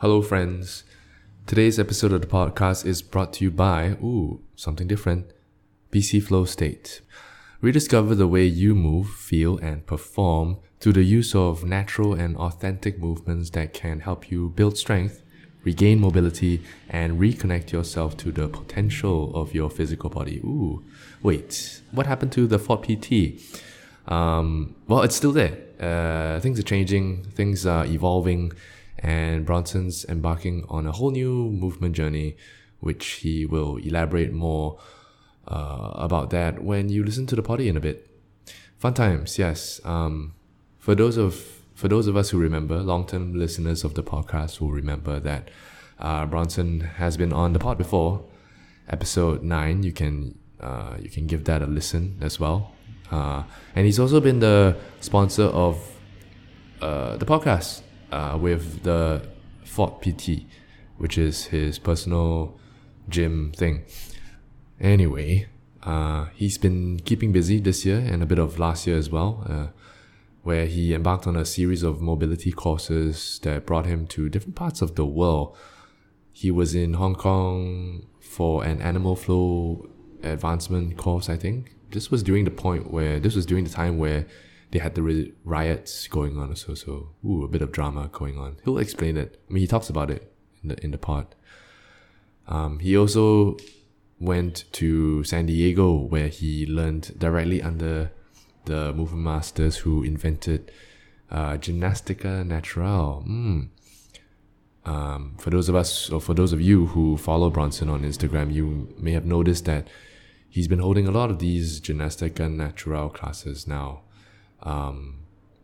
Hello, friends. Today's episode of the podcast is brought to you by, ooh, something different BC Flow State. Rediscover the way you move, feel, and perform through the use of natural and authentic movements that can help you build strength, regain mobility, and reconnect yourself to the potential of your physical body. Ooh, wait, what happened to the Fort PT? Um, well, it's still there. Uh, things are changing, things are evolving, and Bronson's embarking on a whole new movement journey, which he will elaborate more uh, about that when you listen to the potty in a bit. Fun times, yes. Um, for those of for those of us who remember, long-term listeners of the podcast will remember that uh, Bronson has been on the pod before. Episode nine, you can uh, you can give that a listen as well. Uh, and he's also been the sponsor of uh, the podcast uh, with the Fort PT, which is his personal gym thing. Anyway, uh, he's been keeping busy this year and a bit of last year as well, uh, where he embarked on a series of mobility courses that brought him to different parts of the world. He was in Hong Kong for an animal flow advancement course, I think. This was during the point where, this was during the time where they had the riots going on, so, so, ooh, a bit of drama going on. He'll explain it. I mean, he talks about it in the, in the pod. Um, he also went to San Diego where he learned directly under the movement masters who invented uh, Gymnastica Natural. Mm. Um, for those of us, or for those of you who follow Bronson on Instagram, you may have noticed that he's been holding a lot of these Gymnastica Natural classes now. Um,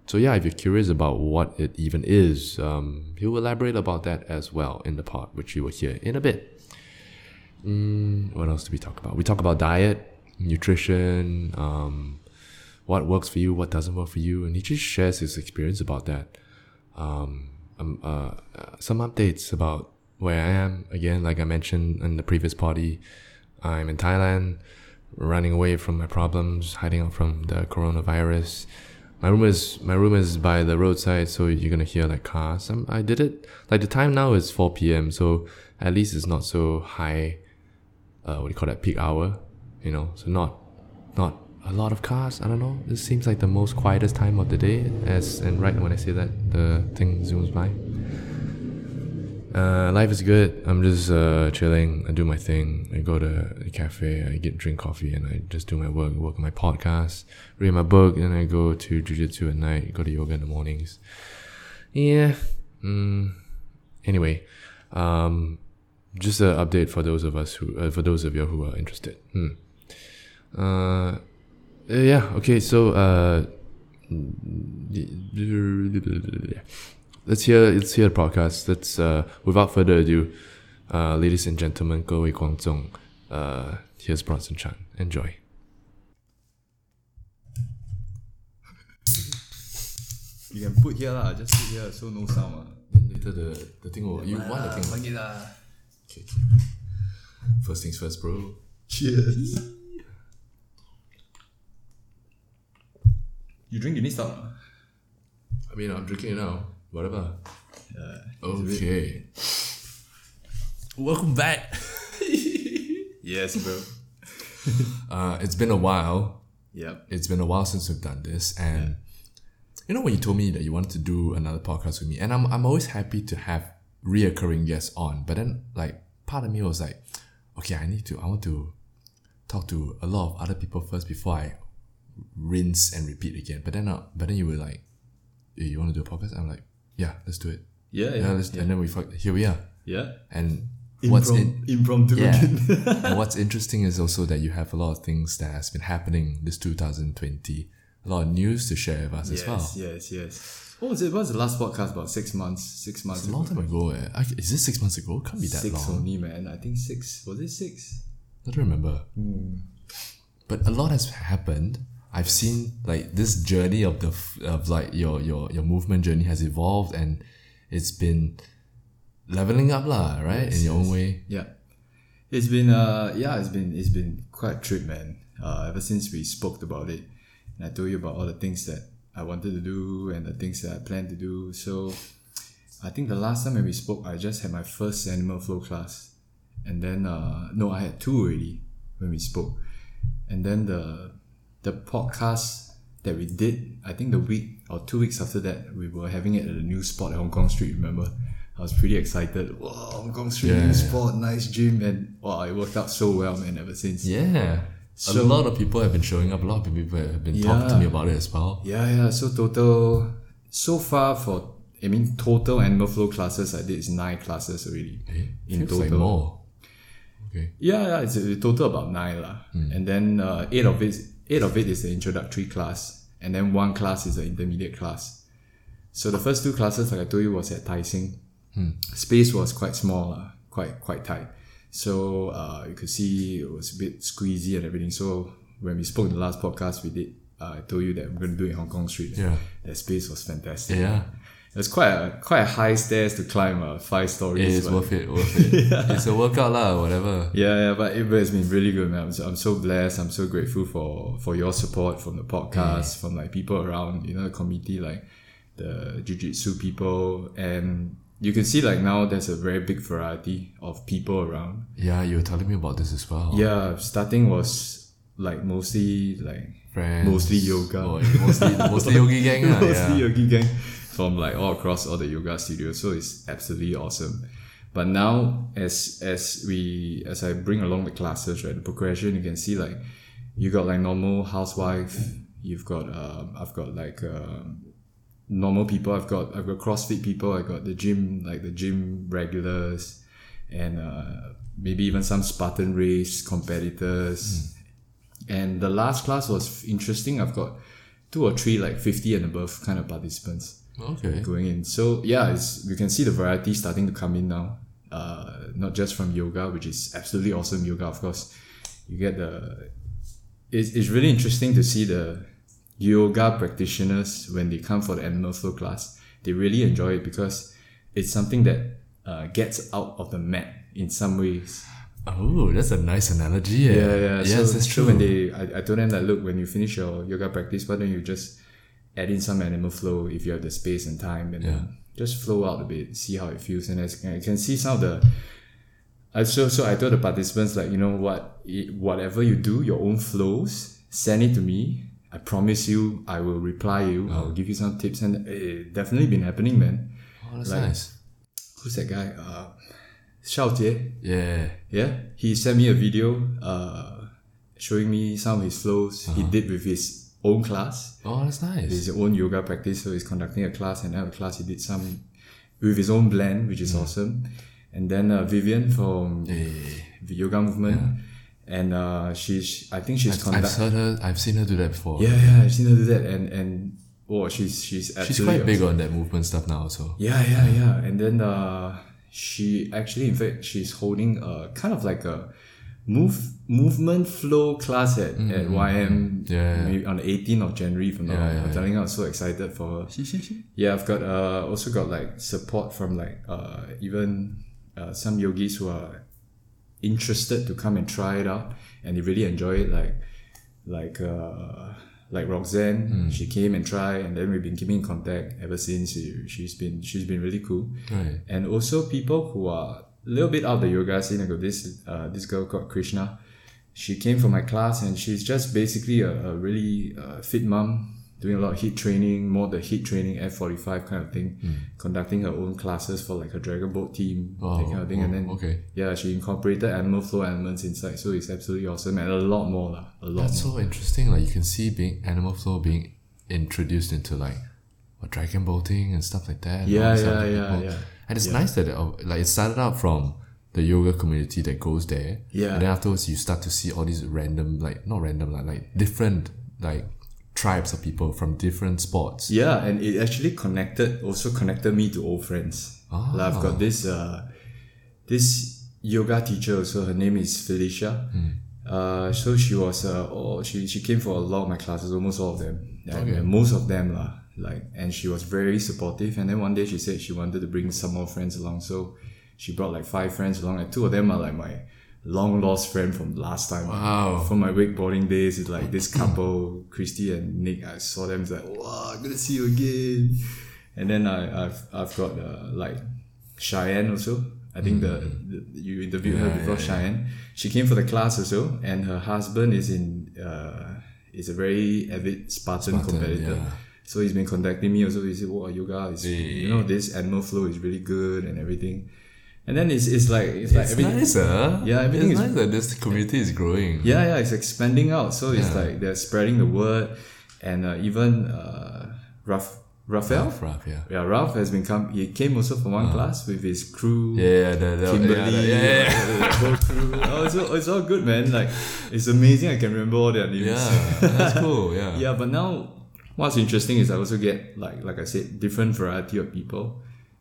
so yeah, if you're curious about what it even is, um, he'll elaborate about that as well in the part, which you will hear in a bit. Mm, what else do we talk about? We talk about diet, nutrition, um, what works for you, what doesn't work for you, and he just shares his experience about that. Um, um, uh, uh, some updates about where I am. Again, like I mentioned in the previous party, I'm in Thailand, running away from my problems, hiding from the coronavirus. My room is my room is by the roadside, so you're gonna hear like cars. I'm, I did it like the time now is 4 p.m., so at least it's not so high uh, what do you call that peak hour you know so not not a lot of cars i don't know this seems like the most quietest time of the day as and right when i say that the thing zooms by uh, life is good i'm just uh, chilling i do my thing i go to a cafe i get drink coffee and i just do my work work on my podcast read my book and i go to jiu-jitsu at night go to yoga in the mornings yeah mm. anyway um, just an update for those of us who, uh, for those of you who are interested. Hmm. Uh, yeah. Okay. So, uh, let's hear let's hear the podcast. Let's uh, without further ado, uh, ladies and gentlemen, 各位观众, uh, here's Bronson Chan. Enjoy. You can put here lah, just put here so no sound. Uh. Later the the thing will you want the thing. it lah. Okay, okay. First things first, bro. Cheers. you drink, you need stop. I mean, I'm drinking it now. Whatever. Yeah. Okay. Welcome back. yes, bro. Uh, it's been a while. Yep. It's been a while since we've done this, and you know when you told me that you wanted to do another podcast with me, and I'm I'm always happy to have reoccurring guests on, but then like part of me was like, okay, I need to, I want to talk to a lot of other people first before I rinse and repeat again. But then, uh, but then you were like, hey, you want to do a podcast? I'm like, yeah, let's do it. Yeah, Yeah, yeah. let's, and then we fuck, here we are. yeah. And what's in, impromptu yeah. again. and what's interesting is also that you have a lot of things that has been happening this 2020. A lot of news to share with us as well. yes, yes, yes. What was it? What was the last podcast about? Six months. Six months. It's a long time ago. Eh. I, is this six months ago? It Can't be that Six long. only, man. I think six. Was it six? I don't remember. But a lot has happened. I've seen like this journey of the of like your your your movement journey has evolved and it's been leveling up lah, right? In your own way. Yeah. It's been uh yeah, it's been it's been quite a trip, man. Uh, ever since we spoke about it, and I told you about all the things that I wanted to do and the things that I planned to do. So, I think the last time when we spoke, I just had my first animal flow class, and then uh, no, I had two already when we spoke, and then the the podcast that we did, I think the week or two weeks after that, we were having it at a new spot at Hong Kong Street. Remember? I was pretty excited. Wow, Hong Kong Street, Yeah. new spot, nice gym, and wow, it worked out so well, man. Ever since. Yeah. So- a lot of people have been showing up. A lot of people have been talking to me about it as well. Yeah, yeah. So total, so far for I mean total animal flow classes I did is nine classes already. Eh? In Feels like total. more. Okay. Yeah, yeah. It's a total about nine lah. And then uh, eight of it, eight of it is the introductory class, and then one class is the intermediate class. So the first two classes, like I told you, was at Tai Seng. Space was quite small, lah, quite quite tight. So uh, you could see it was a bit squeezy and everything. So when we spoke in the last podcast, we did. Uh, I told you that we're going to do it in Hong Kong Street. Yeah. That space was fantastic. Yeah. It was quite a quite a high stairs to climb. Uh, five stories. It's but- worth it, worth it. It's a workout lah, whatever. yeah, yeah, but it has been really good, man. I'm so, I'm so blessed. I'm so grateful for for your support from the podcast, from like people around, you know, the community, like the jiu-jitsu people, and you can see like now there's a very big variety of people around. Yeah, you were telling me about this as well. Yeah, starting was like mostly like Friends. Mostly yoga. Oh, mostly, mostly yogi gang. mostly yeah. yogi gang from like all across all the yoga studios. So it's absolutely awesome. But now as as we as I bring along the classes, right, the progression you can see like you got like normal housewife, you've got um I've got like um normal people, I've got I've got CrossFit people, I got the gym like the gym regulars and uh maybe even some Spartan race competitors. And the last class was interesting. I've got two or three like 50 and above kind of participants Okay. going in. So yeah, it's, you can see the variety starting to come in now. Uh, not just from yoga, which is absolutely awesome yoga, of course. You get the. It's, it's really interesting to see the yoga practitioners when they come for the animal flow class. They really enjoy it because it's something that uh, gets out of the mat in some ways. Oh, that's a nice analogy. Yeah, Yeah, yeah. Yes, so, that's so true. when they, I, I told them that look, when you finish your yoga practice, why don't you just add in some animal flow if you have the space and time, and then just flow out a bit, see how it feels, and as I can see some of the. I so so I told the participants like you know what, it, whatever you do, your own flows, send it to me. I promise you, I will reply you. I'll give you some tips, and it definitely been happening, man. oh, that's like- nice. Who's that guy? Uh, Xiao Jie. Yeah. Yeah, he sent me a video uh, showing me some of his flows he did with his own class, Oh, that's nice. his own yoga practice. So he's conducting a class, and at a class he did some with his own blend, which is awesome. And then uh, Vivian from Yeah. the yoga movement, and uh, she's I think she's I've conducting. heard her. I've seen her do that before. Yeah, yeah, I've seen her do that, and and oh, she's she's absolutely She's quite big on that movement stuff now. So Yeah, yeah, yeah. And then uh, she actually, in fact, she's holding a kind of like a move movement flow class at, at YM. Yeah. maybe on the 18th of January. From now, Yeah, yeah, I'm telling you, I'm so excited for her. Yeah, I've got uh, also got like support from like uh, even uh, some yogis who are interested to come and try it out, and they really enjoy it. Like like uh, like Roxanne, she came and tried, and then we've been keeping in contact ever since. She, she's been she's been really cool, right. and also people who are a little bit out of the yoga scene. I got this uh, this girl called Krishna. She came for my class, and she's just basically a, a really uh, fit mom, doing a lot of heat training, more the heat training F forty five kind of thing, conducting her own classes for like a dragon boat team, Oh, that kind of thing, and then oh, okay. yeah, she incorporated animal flow elements inside, so it's absolutely awesome and a lot more lah, a lot That's more. so interesting. Like you can see being animal flow being introduced into like what dragon boating and stuff like that. and Yeah, yeah, yeah, yeah. And it's nice that uh, like it started out from the yoga community that goes there. Yeah. And then afterwards you start to see all these random like not random like, like different like tribes of people from different sports. Yeah, and it actually connected, also connected me to old friends. Ah. Like I've got this, uh, this yoga teacher also. Her name is Felicia. Uh, so she was, uh, oh, she she came for a lot of my classes, almost all of them, and, Okay. and most of them lah. Like, and she was very supportive. And then one day she said she wanted to bring some more friends along, so she brought like five friends along, and two of them are like my long lost friend from last time. Wow. From my wakeboarding days, it's like this couple, Christy and Nick. I saw them. It's like, wow, good to see you again. And then I, I've I've got uh, like Cheyenne also. I think the, the you interviewed her before yeah, Cheyenne. She came for the class also, and her husband is in uh, is a very avid Spartan, competitor. yeah. So he's been contacting me also. He said, "Wow, yoga is you know this animal flow is really good and everything." And then it's, it's like it's, like It's everything. nice, huh? Yeah, everything it's is- nice that this community is growing. Yeah, yeah, it's expanding out. So it's Yeah. like they're spreading the word, and uh, even uh, Raf, Raphael. Rough, rough, yeah. Yeah, Ralph has been come. He came also from one class with his crew. Uh-huh. Yeah, the, the, Kimberly, yeah, the- yeah, yeah, whole crew. Oh, it's all, it's all good, man. Like, it's amazing. I can remember all their names. yeah. that's cool. Yeah. yeah, but now what's interesting is I also get like like I said, different variety of people,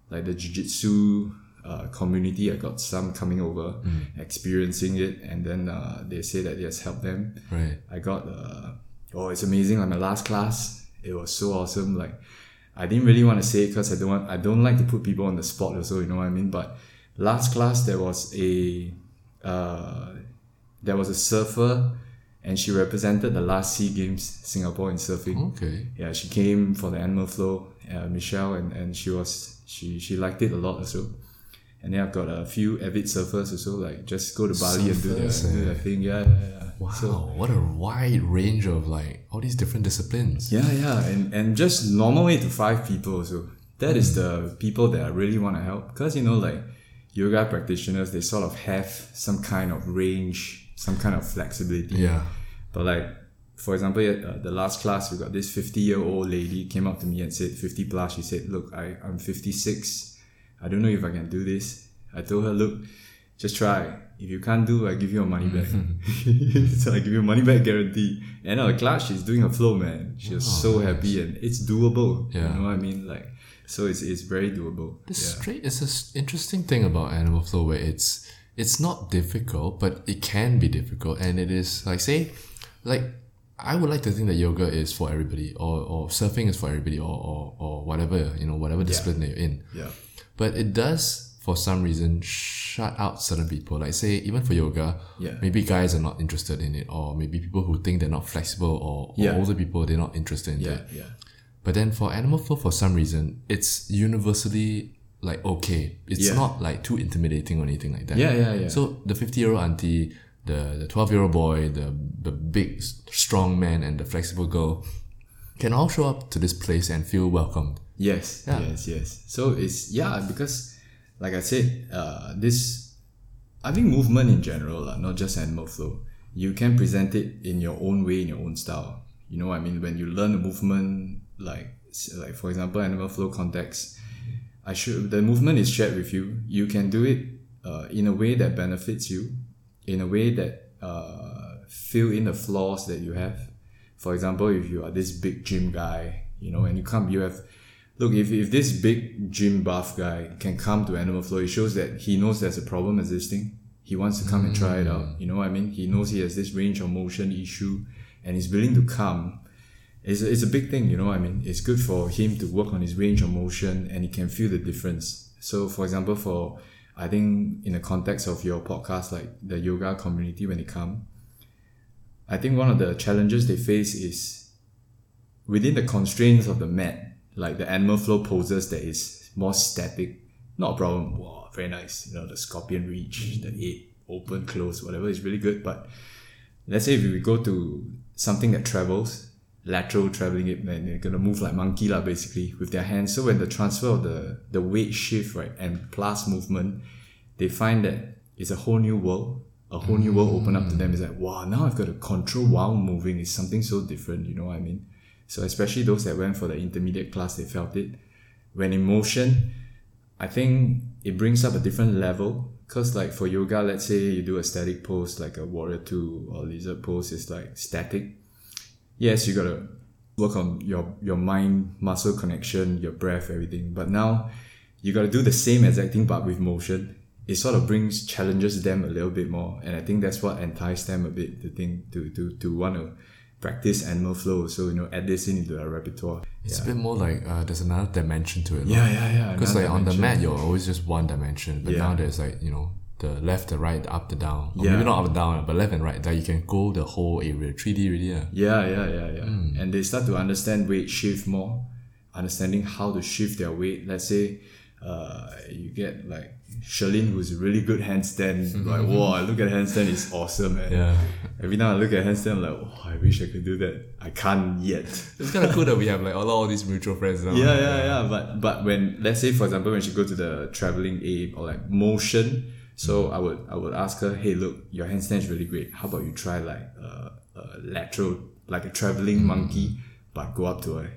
like the jiu-jitsu uh, community. I got some coming over, Mm. experiencing it, and then uh, they say that it has helped them. Right. I got uh, oh, it's amazing. Like my last class, it was so awesome. Like I didn't really want to say it because I don't want I don't like to put people on the spot also. You know what I mean? But last class there was a uh, there was a surfer, and she represented the last Sea Games Singapore in surfing. Okay. Yeah, she came for the animal flow, uh, Michelle, and, and she was she she liked it a lot also. And then I've got a few avid surfers also, like just go to Bali and do their, Surfers, do eh? their thing. Yeah, yeah, yeah. Wow, So, what a wide range of like all these different disciplines. yeah, yeah, and and just normal eight to five people also. That is the people that I really want to help because you know like yoga practitioners they sort of have some kind of range, some kind of flexibility. Yeah. But like, for example, uh, the last class, we got this 50 year old lady came up to me and said, 50 plus, she said, look, I, I'm 56. I don't know if I can do this. I told her, look, just try. If you can't do, I give you your money back. Mm-hmm. so I give you a money back guarantee. And at the class, she's doing her flow, man. She was so oh, happy and it's doable. Yeah. You know what I mean? Like, so it's, it's very doable. The yeah. straight is an interesting thing about animal flow where it's it's not difficult, but it can be difficult, and it is like say, like I would like to think that yoga is for everybody, or, or surfing is for everybody, or, or, or whatever you know, whatever discipline that you're in. Yeah. But it does, for some reason, shut out certain people. Like say, even for yoga, Yeah. maybe guys are not interested in it, or maybe people who think they're not flexible, or, or Yeah. older people they're not interested in Yeah. it. Yeah. But then for animal flow, for some reason, it's universally like okay. It's Yeah. not like too intimidating or anything like that. Yeah. Yeah. Yeah. So the fifty year old auntie, the the twelve year old boy, the the big strong man, and the flexible girl can all show up to this place and feel welcomed. Yes, Yeah. yes, yes. So it's yeah because, like I said, uh, this I think movement in general, lah, not just animal flow. You can present it in your own way, in your own style. You know what I mean? When you learn a movement, like like for example, animal flow context, I should the movement is shared with you. You can do it uh, in a way that benefits you, in a way that uh, fill in the flaws that you have. For example, if you are this big gym guy, you know, and you come, you have look if, if this big gym buff guy can come to animal flow, it shows that he knows there's a problem existing. He wants to come and try it out. Mm. You know what I mean? He knows he has this range of motion issue, and he's willing to come it's a, it's a big thing, you know what I mean? It's good for him to work on his range of motion and he can feel the difference. So, for example, for I think in the context of your podcast, like the yoga community, when they come, I think one of the challenges they face is within the constraints of the mat, like the animal flow poses that is more static, not a problem. Wow, very nice. You know, the scorpion reach, the eight, open, close, whatever is really good. But let's say if we go to something that travels, lateral traveling it, man, they're gonna move like monkey lah, basically, with their hands. So when the transfer of the, the weight shift, right, and plus movement, they find that it's a whole new world. A whole new world open up to them. It's mm. like, wow, now I've got to control while moving. It's something so different, you know what I mean? So especially those that went for the intermediate class, they felt it. When in motion, I think it brings up a different level. Cause like for yoga, let's say you do a static pose like a warrior two or lizard pose, it's like static. Yes, you gotta work on your your mind muscle connection, your breath, everything. But now you gotta do the same exact thing but with motion. It sort of brings challenges them a little bit more, and I think that's what enticed them a bit to think to to to want to practice animal flow. So you know, add this in into their repertoire. It's a bit more like uh, there's another dimension to it. Yeah, yeah, yeah. Because like another on the mat, you're always just one dimension, but Yeah. now there's like you know the left, the right, the up, the down. Or Yeah. maybe not up and down, but left and right. That you can go the whole area, 3D really. Yeah. Yeah, yeah, yeah, yeah. Hmm. And they start to understand weight shift more. understanding how to shift their weight. Let's say uh, you get like Sherlyn, who's a really good handstand. Like, mm-hmm. wow, I look at handstand, it's awesome, man. Yeah. Every time I look at handstand, I'm like, oh, I wish I could do that. I can't yet. It's kind of cool that we have like all, of these mutual friends now. Yeah, yeah, yeah. But but when let's say for example when she go to the traveling ape or like motion, so mm-hmm. I would I would ask her, hey, look, your handstand is really great. How about you try like a, a lateral, like a traveling mm-hmm. monkey, but go up to a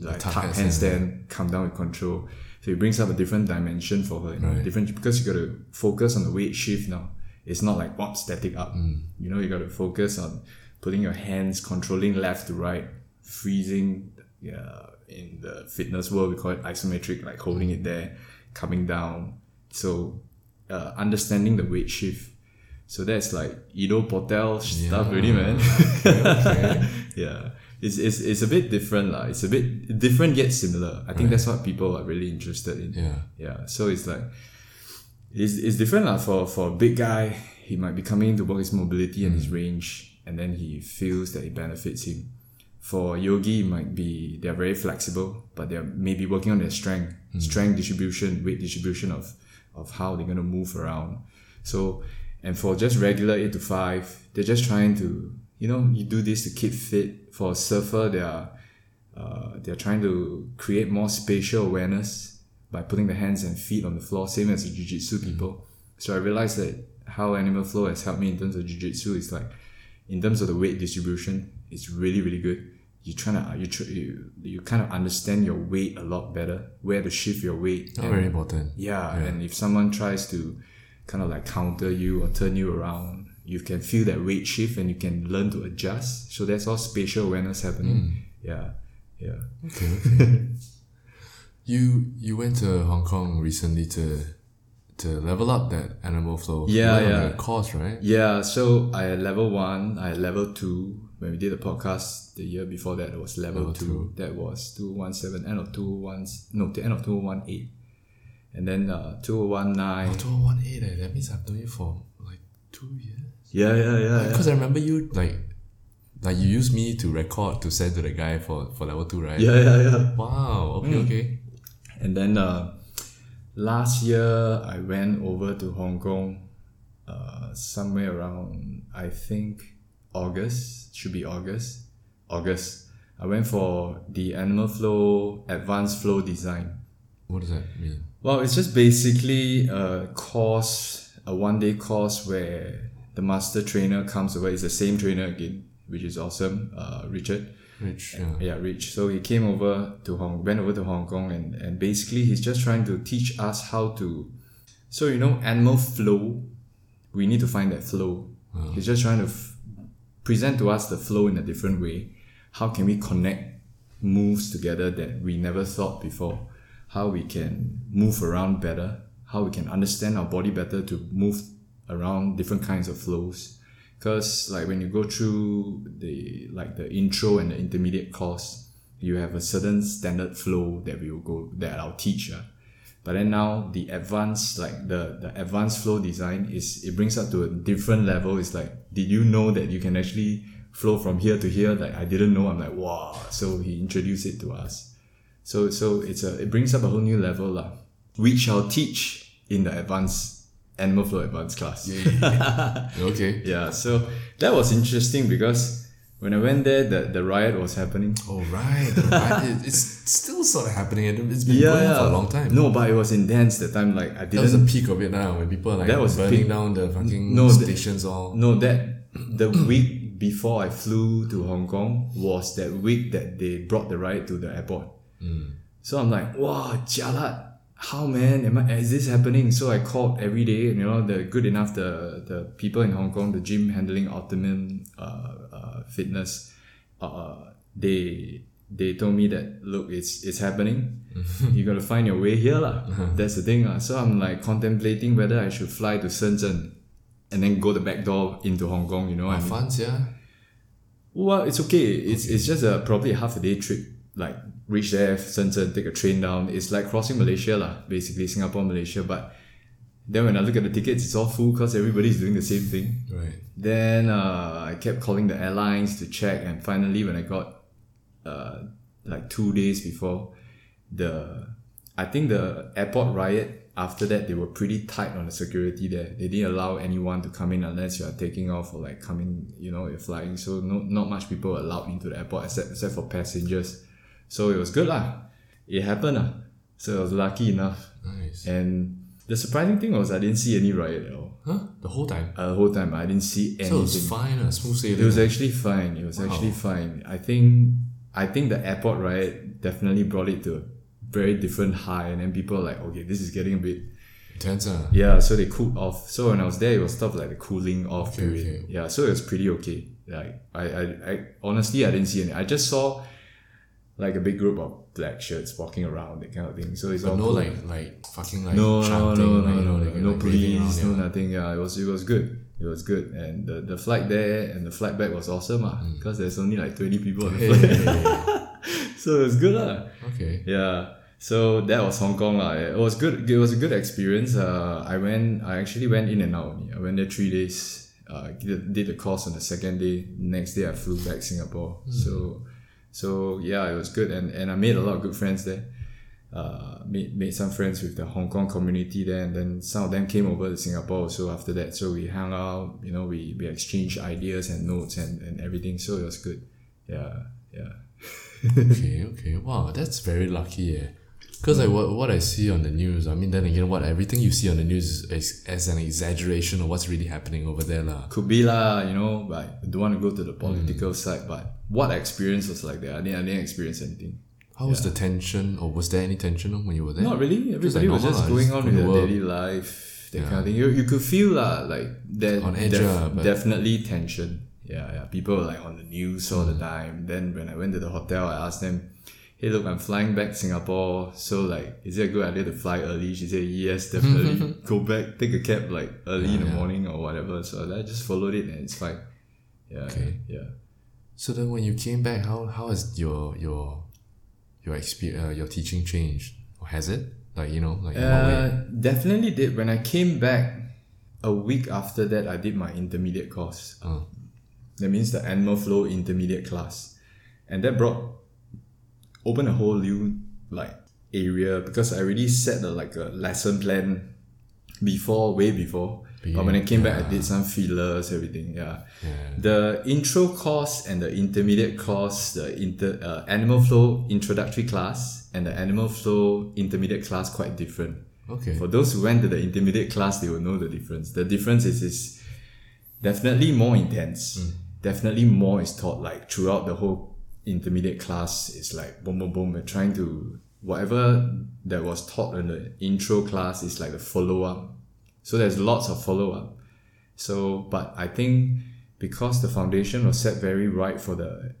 like tuck handstand, come down with control. So it brings up a different dimension for her, you know, Right. different because you got to focus on the weight shift now. It's not like pop static up. Mm. You know, you got to focus on putting your hands controlling left to right, freezing. Yeah, in the fitness world we call it isometric, like holding it there, coming down. So uh, understanding the weight shift. So that's like Ido Portal stuff, really, man. okay. yeah, it's, it's it's a bit different, lah. It's a bit different yet similar. I think that's what people are really interested in. Yeah. Yeah, so it's like it's, it's different lah. For for a big guy, he might be coming to work his mobility and his mm. range, and then he feels that it benefits him. For yogi, it might be they're very flexible, but they're maybe working on their strength, mm. strength distribution, weight distribution of of how they're gonna move around. So, and for just regular eight to five, they're just trying to you know you do this to keep fit. For a surfer, they are uh, they're trying to create more spatial awareness by putting the hands and feet on the floor, same as the jiu-jitsu people. So I realized that how Animal Flow has helped me in terms of jiu-jitsu is like, in terms of the weight distribution, it's really, really good. You trying to, you, tr- you, you kind of understand your weight a lot better, where to shift your weight. And- very important. yeah, and if someone tries to kind of like counter you or turn you around, you can feel that weight shift and you can learn to adjust. So that's all spatial awareness happening. Yeah, yeah. Okay, okay. you you went to Hong Kong recently to to level up that animal flow. Yeah, yeah. course, right? Yeah, so I had level one, I had level two. When we did the podcast the year before that, it was level, Level two. two. That was 217, end of 201, no, the end of 218. And then uh, 2019. 2018, eh, that means I've known you for like two years. Yeah, yeah, yeah. yeah. Because I remember you like like you used me to record to send to the guy for, for level two, right? Yeah, yeah, yeah. Wow. Okay, okay. And then uh, last year, I went over to Hong Kong uh, somewhere around, I think, August. Should be August. August. I went for the Animal Flow Advanced Flow Design. What does that mean? Well, it's just basically a course, a one day course where the master trainer comes over. It's the same trainer again, which is awesome, uh, Richard. Rich. Yeah. Yeah, Rich. So he came over to Hong, went over to Hong Kong, and and basically he's just trying to teach us how to. So you know, animal flow, we need to find that flow. He's just trying to f- present to us the flow in a different way. How can we connect moves together that we never thought before? How we can move around better? How we can understand our body better to move around different kinds of flows? Because like when you go through the like the intro and the intermediate course, you have a certain standard flow that we will go that I'll teach. ah. But then now the advanced like the the advanced flow design is it brings up to a different level. It's like, did you know that you can actually flow from here to here? Like I didn't know. I'm like, wow. So he introduced it to us. So so it's a it brings up a whole new level lah, which I'll teach in the advanced animal flow advanced class. Okay. Yeah, so that was interesting because when I went there, the, the riot was happening. Oh right, right. It- it's still sort of happening. It's been going on for a long time. No, but it was intense that time. Like I didn't. that was the peak of it now when people are like That was the burning peak. down the fucking No, the- stations all. No, that the week before I flew to Hong Kong was that week that they brought the riot to the airport. Hmm. So I'm like, wow, jalat. How man am I, is this happening? So I called every day, and you know, the good enough the the people in Hong Kong, the gym handling optimum uh, uh, fitness, uh, they they told me that look, it's it's happening. you gotta find your way here, lah. That's the thing, lah. So I'm like contemplating whether I should fly to Shenzhen and then go the back door into Hong Kong. You know, I mean? Funds, yeah. Well, it's okay. It's it's just a probably half a day trip. Like reach there, Shenzhen, take a train down. It's like crossing Malaysia lah, basically Singapore, Malaysia. But then when I look at the tickets, it's all full because everybody's doing the same thing. Right. Then uh, I kept calling the airlines to check, and finally, when I got uh, like two days before, the I think the airport riot after that they were pretty tight on the security there. They didn't allow anyone to come in unless you are taking off or like coming, you know, you're flying. So no, not much people allowed into the airport except except for passengers. So it was good lah. It happened lah. So I was lucky enough. Nice. And the surprising thing was I didn't see any riot at all. Huh? The whole time. Uh, the whole time I didn't see anything. So it was fine, uh, smooth sailing. It was actually fine. It was actually fine. I think I think the airport riot definitely brought it to a very different high, and then people were like, okay, this is getting a bit intense. Uh. yeah. So they cooled off. So when I was there, it was stuff like the cooling off Okay, period. okay. Yeah, so it was pretty okay. Like I, I, I honestly I didn't see any. I just saw like a big group of black shirts walking around, that kind of thing. So it's all no cool. like like fucking like no, no, chanting, no, like, no, no, like, no like police, no nothing. Yeah, it was it was good. It was good, and the, the flight there and the flight back was awesome, ah. Hmm. Because there's only like twenty people on the flight, so it was good, lah. Okay. Yeah. So that was Hong Kong, lah. It was good. It was a good experience. Uh, I went. I actually went in and out. I went there three days. Uh, did, did the course on the second day. Next day, I flew back Singapore. So, so yeah, it was good, and and I made a lot of good friends there. Uh, made made some friends with the Hong Kong community there, and then some of them came over to Singapore So after that. So we hung out. You know, we we exchanged ideas and notes and and everything. So it was good. Yeah, yeah. okay, okay. Wow, that's very lucky, yeah. Because like what, what I see on the news, I mean, then again, what everything you see on the news is, is as an exaggeration of what's really happening over there, lah. could be lah, you know, but I don't want to go to the political side, but what experience was like that. I didn't, I didn't experience anything. How was the tension, or was there any tension when you were there? Not really. Just Everybody like was just going just on with their work. daily life, that kind of thing. You, you could feel lah, like that On edge def- but- definitely tension. Yeah, yeah. People were like on the news all Hmm. the time. Then when I went to the hotel, I asked them, "Hey, look, I'm flying back Singapore. So like, is it a good idea to fly early?" She said, "Yes, definitely. Go back, take a cab like early in the yeah. morning or whatever." So I just followed it, and it's fine. Yeah, Okay. yeah. So then, when you came back, how how has your your your experience, uh, your teaching changed, or has it? Like you know, like in what way? Uh, definitely did. When I came back, a week after that, I did my intermediate course. Oh. That means the animal flow intermediate class, and that brought opened a whole new like area because I already set a like a lesson plan before, way before. But when I came back, I did some fillers, everything. Yeah. Yeah. The intro course and the intermediate course, the inter uh, animal flow introductory class and the animal flow intermediate class quite different. Okay. For those who went to the intermediate class, they will know the difference. The difference is is definitely more intense. Definitely more is taught like throughout the whole intermediate class. It's like boom boom boom. We're trying to whatever that was taught in the intro class is like the follow up. So there's lots of follow up. So, but I think because the foundation was set very right for the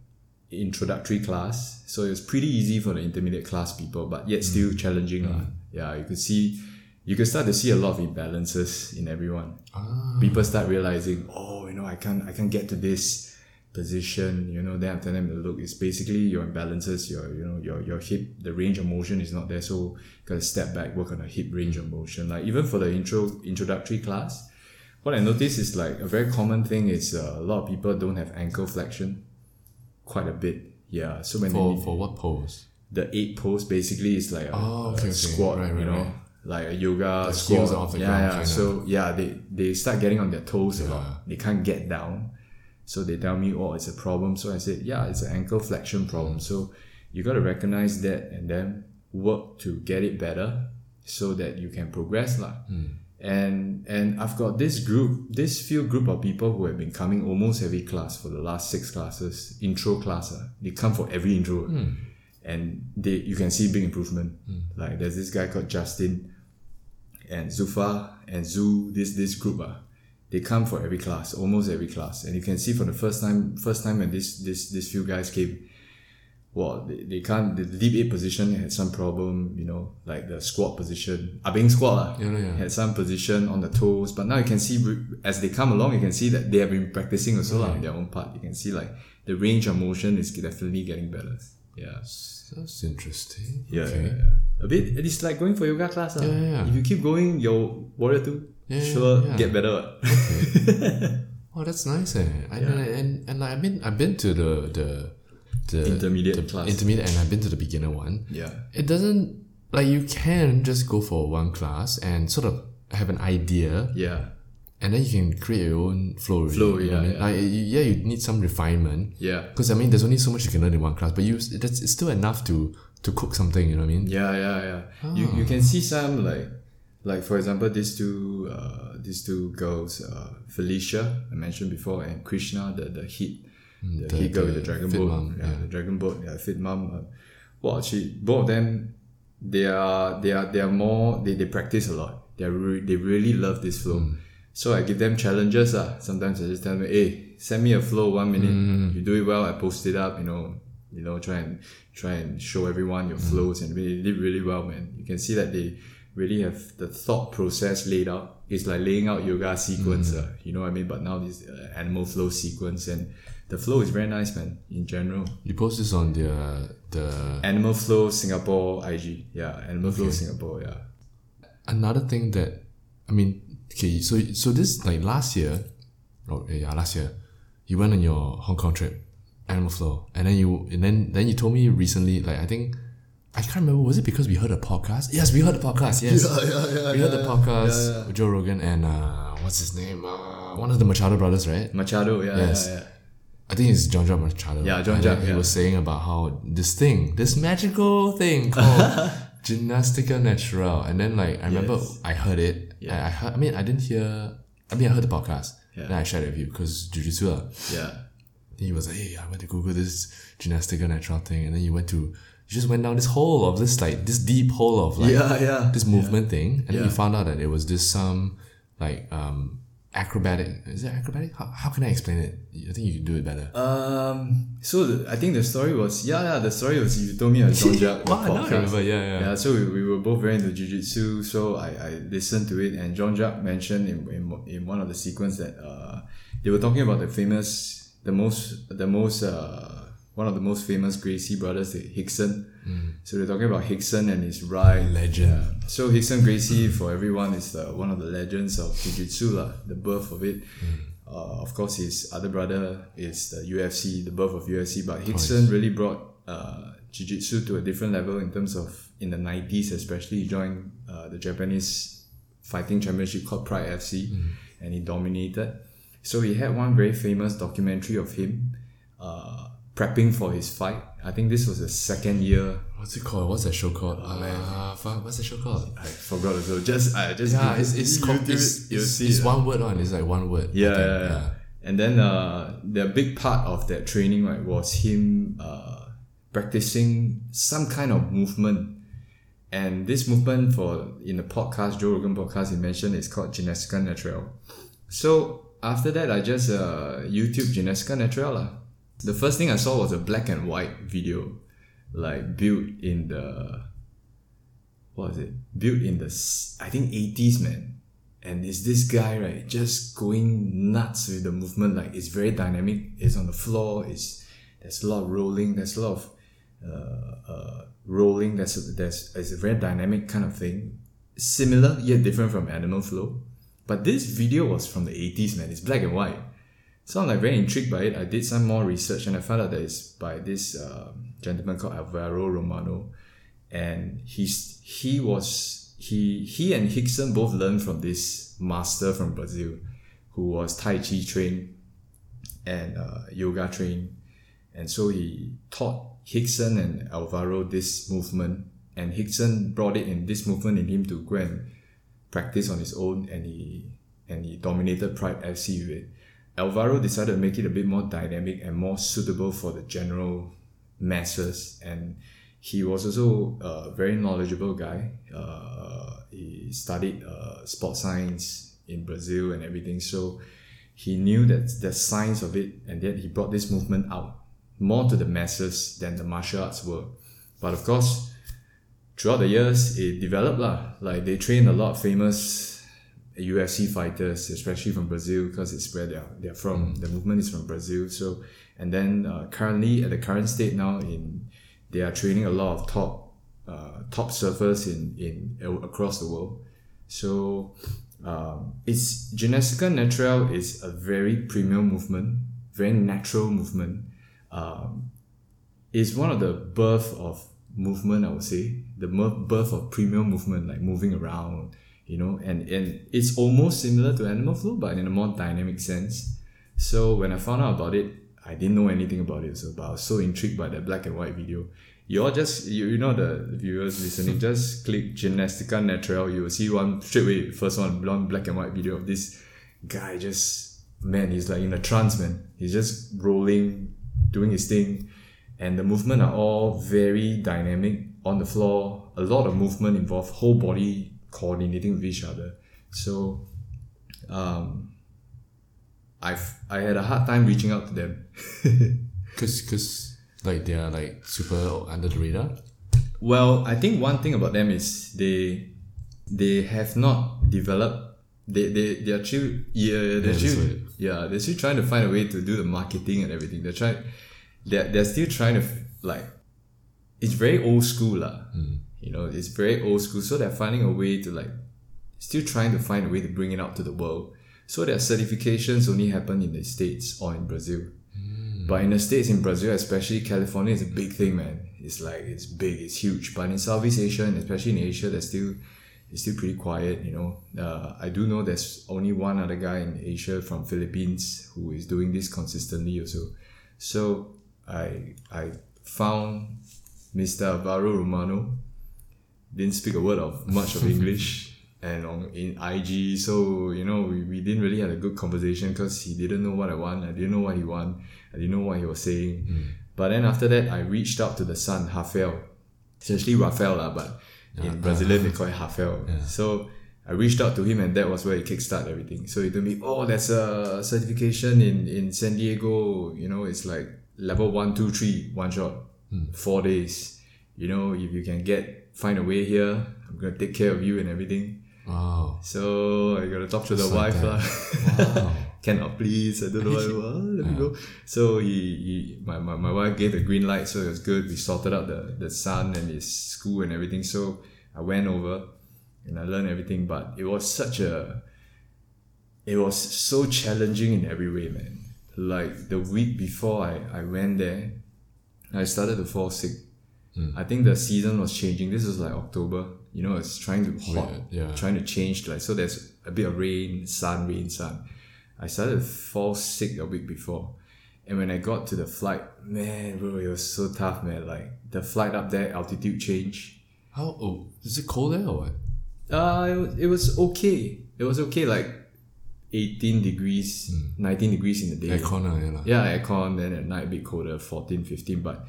introductory class, so it was pretty easy for the intermediate class people, but yet still challenging. lah. Yeah, you could see, you could start to see a lot of imbalances in everyone. Ah. People start realizing, oh, you know, I can't, I can't get to this position. You know, then after them, look is basically your imbalances. Your, you know, your your hip, the range of motion is not there, so gotta step back, work on the hip range of motion. Like even for the intro introductory class, what I notice is like a very common thing is uh, a lot of people don't have ankle flexion, quite a bit. Yeah, so when For they, for what pose? the ape pose basically is like a, Oh, okay, a okay. squat, Right, right, you know, right. like a yoga The squat. yeah, ground, yeah. So yeah, they they start getting on their toes a lot. They can't get down. So they tell me, oh, it's a problem. So I said, yeah, it's an ankle flexion problem. So you got to recognize that and then work to get it better so that you can progress lah. And and I've got this group, this few group of people who have been coming almost every class for the last six classes, intro class. ah. They come for every intro and they you can see big improvement. Like there's this guy called Justin and Zufa and Zoo, this this group uh, they come for every class, almost every class. And you can see from the first time first time when this this this few guys came, well, they, they can't the deep ape position had some problem, you know, like the squat position. Ah Beng squat Yeah, yeah. had some position on the toes. But now you can see as they come along, you can see that they have been practicing also lah in their own part. You can see like the range of motion is definitely getting better. Yeah. That's interesting. Yeah, Okay. yeah, yeah. A bit. It's like going for yoga class. Yeah, yeah, yeah. If you keep going, your warrior two Yeah, yeah, sure yeah. get better. what. Oh, that's nice. Eh? I, and, and and I've been I've been to the the the Intermediate the class. intermediate, and I've been to the beginner one. Yeah. It doesn't like you can just go for one class and sort of have an idea, Yeah. and then you can create your own flow. Flow, you know what I yeah. Like, you- yeah, you need some refinement. Yeah. Because I mean, there's only so much you can learn in one class, but you that's it's still enough to to cook something. You know what I mean? Yeah, yeah, yeah. You you can see some like like for example these two uh these two girls, uh Felicia I mentioned before and Krishna, the the hit the, the- hit girl with the the dragon boat. mom, yeah, yeah. the dragon boat, yeah, fit mom. Uh, well she both of them they are they are they are more they, they practice a lot. They re- they really love this flow. Hmm. So I give them challenges. Uh. Sometimes I just tell them, hey, send me a flow one minute. Hmm. You do it well, I post it up, you know, you know, try and try and show everyone your flows and really did really well, man. You can see that they really have the thought process laid out. It's like laying out yoga sequence, uh, you know what I mean? But now this uh, animal flow sequence and the flow is very nice, man, in general. You post this on the the Animal Flow Singapore IG. Yeah, Animal Flow Singapore, yeah. another thing that I mean, okay, so so this like last year, oh yeah, last year, you went on your Hong Kong trip, Animal Flow, and then you and then then you told me recently, like I think I can't remember, was it because we heard a podcast? Yes, we heard the podcast. Yes, yeah, we heard the podcast with Joe Rogan and uh, what's his name? Uh, one of the Machado brothers, right? Machado, yeah, Yes. yeah, yeah. I think it's Jean Jacques Machado. Yeah, Jean Jacques, He yeah. was saying about how this thing, this magical thing called Gymnastica Natural, and then like I remember Yes. I heard it. I, I heard. I mean, I didn't hear. I mean, I heard the podcast. Yeah. Then I shared it with you because Jujitsu. Yeah. He was like, "Hey, I went to Google this Gymnastica Natural thing," and then you went to, just went down this hole of this like this deep hole of like Yeah, yeah. this movement thing, and then you found out that it was this some like um acrobatic. Is it acrobatic? How, how can I explain it? I think you can do it better. Um. So the, I think the story was yeah yeah the story was you told me on Jean Jacques Wow, remember, yeah, yeah. yeah. So we, we were both very into jiu-jitsu, so I, I listened to it, and Jean Jacques mentioned in, in, in one of the sequence that uh they were talking about the famous the most the most uh one of the most famous Gracie brothers, the Rickson. So they're talking about Rickson and his ride. Legend. So Rickson Gracie for everyone is the, one of the legends of Jiu-Jitsu, the birth of it. Uh, of course, his other brother is the UFC, the birth of UFC. But Rickson really brought uh, Jiu-Jitsu to a different level in terms of in the 90s, especially. He joined uh, the Japanese fighting championship called Pride FC, and he dominated. So he had one very famous documentary of him uh, prepping for his fight. I think this was the second year What's it called? What's that show called? Uh, fuck, what's the show called? I forgot so just I just Yeah, it's it's called it's, it, it's, see it's it. one word on. It's like one word. Yeah, think, yeah, yeah. And then uh, the big part of that training right was him uh, practicing some kind of movement. And this movement for in the podcast, Joe Rogan podcast, he mentioned it's called Gymnastica Natural. So after that, I just uh, YouTube Gymnastica Natural. lah. The first thing I saw was a black and white video, like built in the what was it? Built in the I think eighties, man. And it's this guy, right, just going nuts with the movement. Like it's very dynamic. It's on the floor. It's there's a lot of rolling. There's a lot of uh, uh, rolling. There's a, there's it's a very dynamic kind of thing. Similar yet different from Animal Flow. But this video was from the 80s, man. It's black and white. So I'm like very intrigued by it. I did some more research and I found out that it's by this um, gentleman called Alvaro Romano, and he's he was he he and Rickson both learned from this master from Brazil, who was Tai Chi trained and uh, yoga trained, and so he taught Rickson and Alvaro this movement, and Rickson brought it in this movement in him to go and practice on his own, and he and he dominated Pride FC with it. Alvaro decided to make it a bit more dynamic and more suitable for the general masses, and he was also a very knowledgeable guy. Uh, he studied uh, sports science in Brazil and everything, so he knew that the science of it, and yet he brought this movement out more to the masses than the martial arts were. But of course, throughout the years, it developed lah. Like they trained a lot of famous UFC fighters, especially from Brazil, because it's where they're they're from. The movement is from Brazil. So, and then uh, currently at the current state now, in they are training a lot of top uh, top surfers in in across the world. So, um, it's Gymnastica Natural is a very premium movement, very natural movement. Um, it's one of the birth of movement, I would say. The birth of premium movement, like moving around, you know, and, and it's almost similar to Animal Flow, but in a more dynamic sense. So when I found out about it, I didn't know anything about it, so but I was so intrigued by that black and white video. You all just you, you know the viewers listening, just click Gymnastica Natural, you will see one straight away, first one, one black and white video of this guy just man, he's like in a trance, man. He's just rolling, doing his thing, and the movement are all very dynamic on the floor. A lot of movement involved, whole body coordinating with each other. So, um, I've I had a hard time reaching out to them. Cause, cause like they are like super under the radar. Well, I think one thing about them is they they have not developed. They they they are still yeah they're that's still yeah they're still trying to find a way to do the marketing and everything. They're trying they're, they're still trying to like it's very old school lah. You know, it's very old school. So they're finding a way to like still trying to find a way to bring it out to the world. So their certifications only happen in the States or in Brazil. But in the States, in Brazil, especially California, is a big thing, man. It's like it's big, it's huge. But in Southeast Asia and especially in Asia, they're still it's still pretty quiet, you know. Uh, I do know there's only one other guy in Asia from Philippines who is doing this consistently also. So I I found Mr. Alvaro Romano. Didn't speak a word of much of English and on in IG. So you know we, we didn't really have a good conversation because he didn't know what I want. I didn't know what he want. I didn't know what he was saying. Hmm. But then after that, I reached out to the son Rafael. It's actually Rafael lah, but ah, in Brazilian they call it Rafael. So I reached out to him and that was where he kickstart everything. So he told me, oh, there's a certification in, in San Diego. You know, it's like level one, two, three, one shot, hmm. four days. You know, if you can get, find a way here, I'm going to take care of you and everything. Wow. So I got to talk to the like wife. lah. Cannot please, I don't know I want, let me go. So he, he my, my, my wife gave the green light, so it was good. We sorted out the, the son and his school and everything. So I went over and I learned everything, but it was such a it was so challenging in every way, man. Like the week before I, I went there, I started to fall sick. I think the season was changing. This was like October. You know, it's trying to hot, Weird, yeah. trying to change. Like so, there's a bit of rain, sun, rain, sun. I started to fall sick a week before, and when I got to the flight, man, bro, it was so tough, man. Like the flight up there, altitude change. How? Oh, is it cold there or what? Uh, it was, it was okay. It was okay, like 18 degrees, 19 degrees in the day. Aircon, ah, yeah. Yeah, aircon, then at night a bit colder, 14, 15. But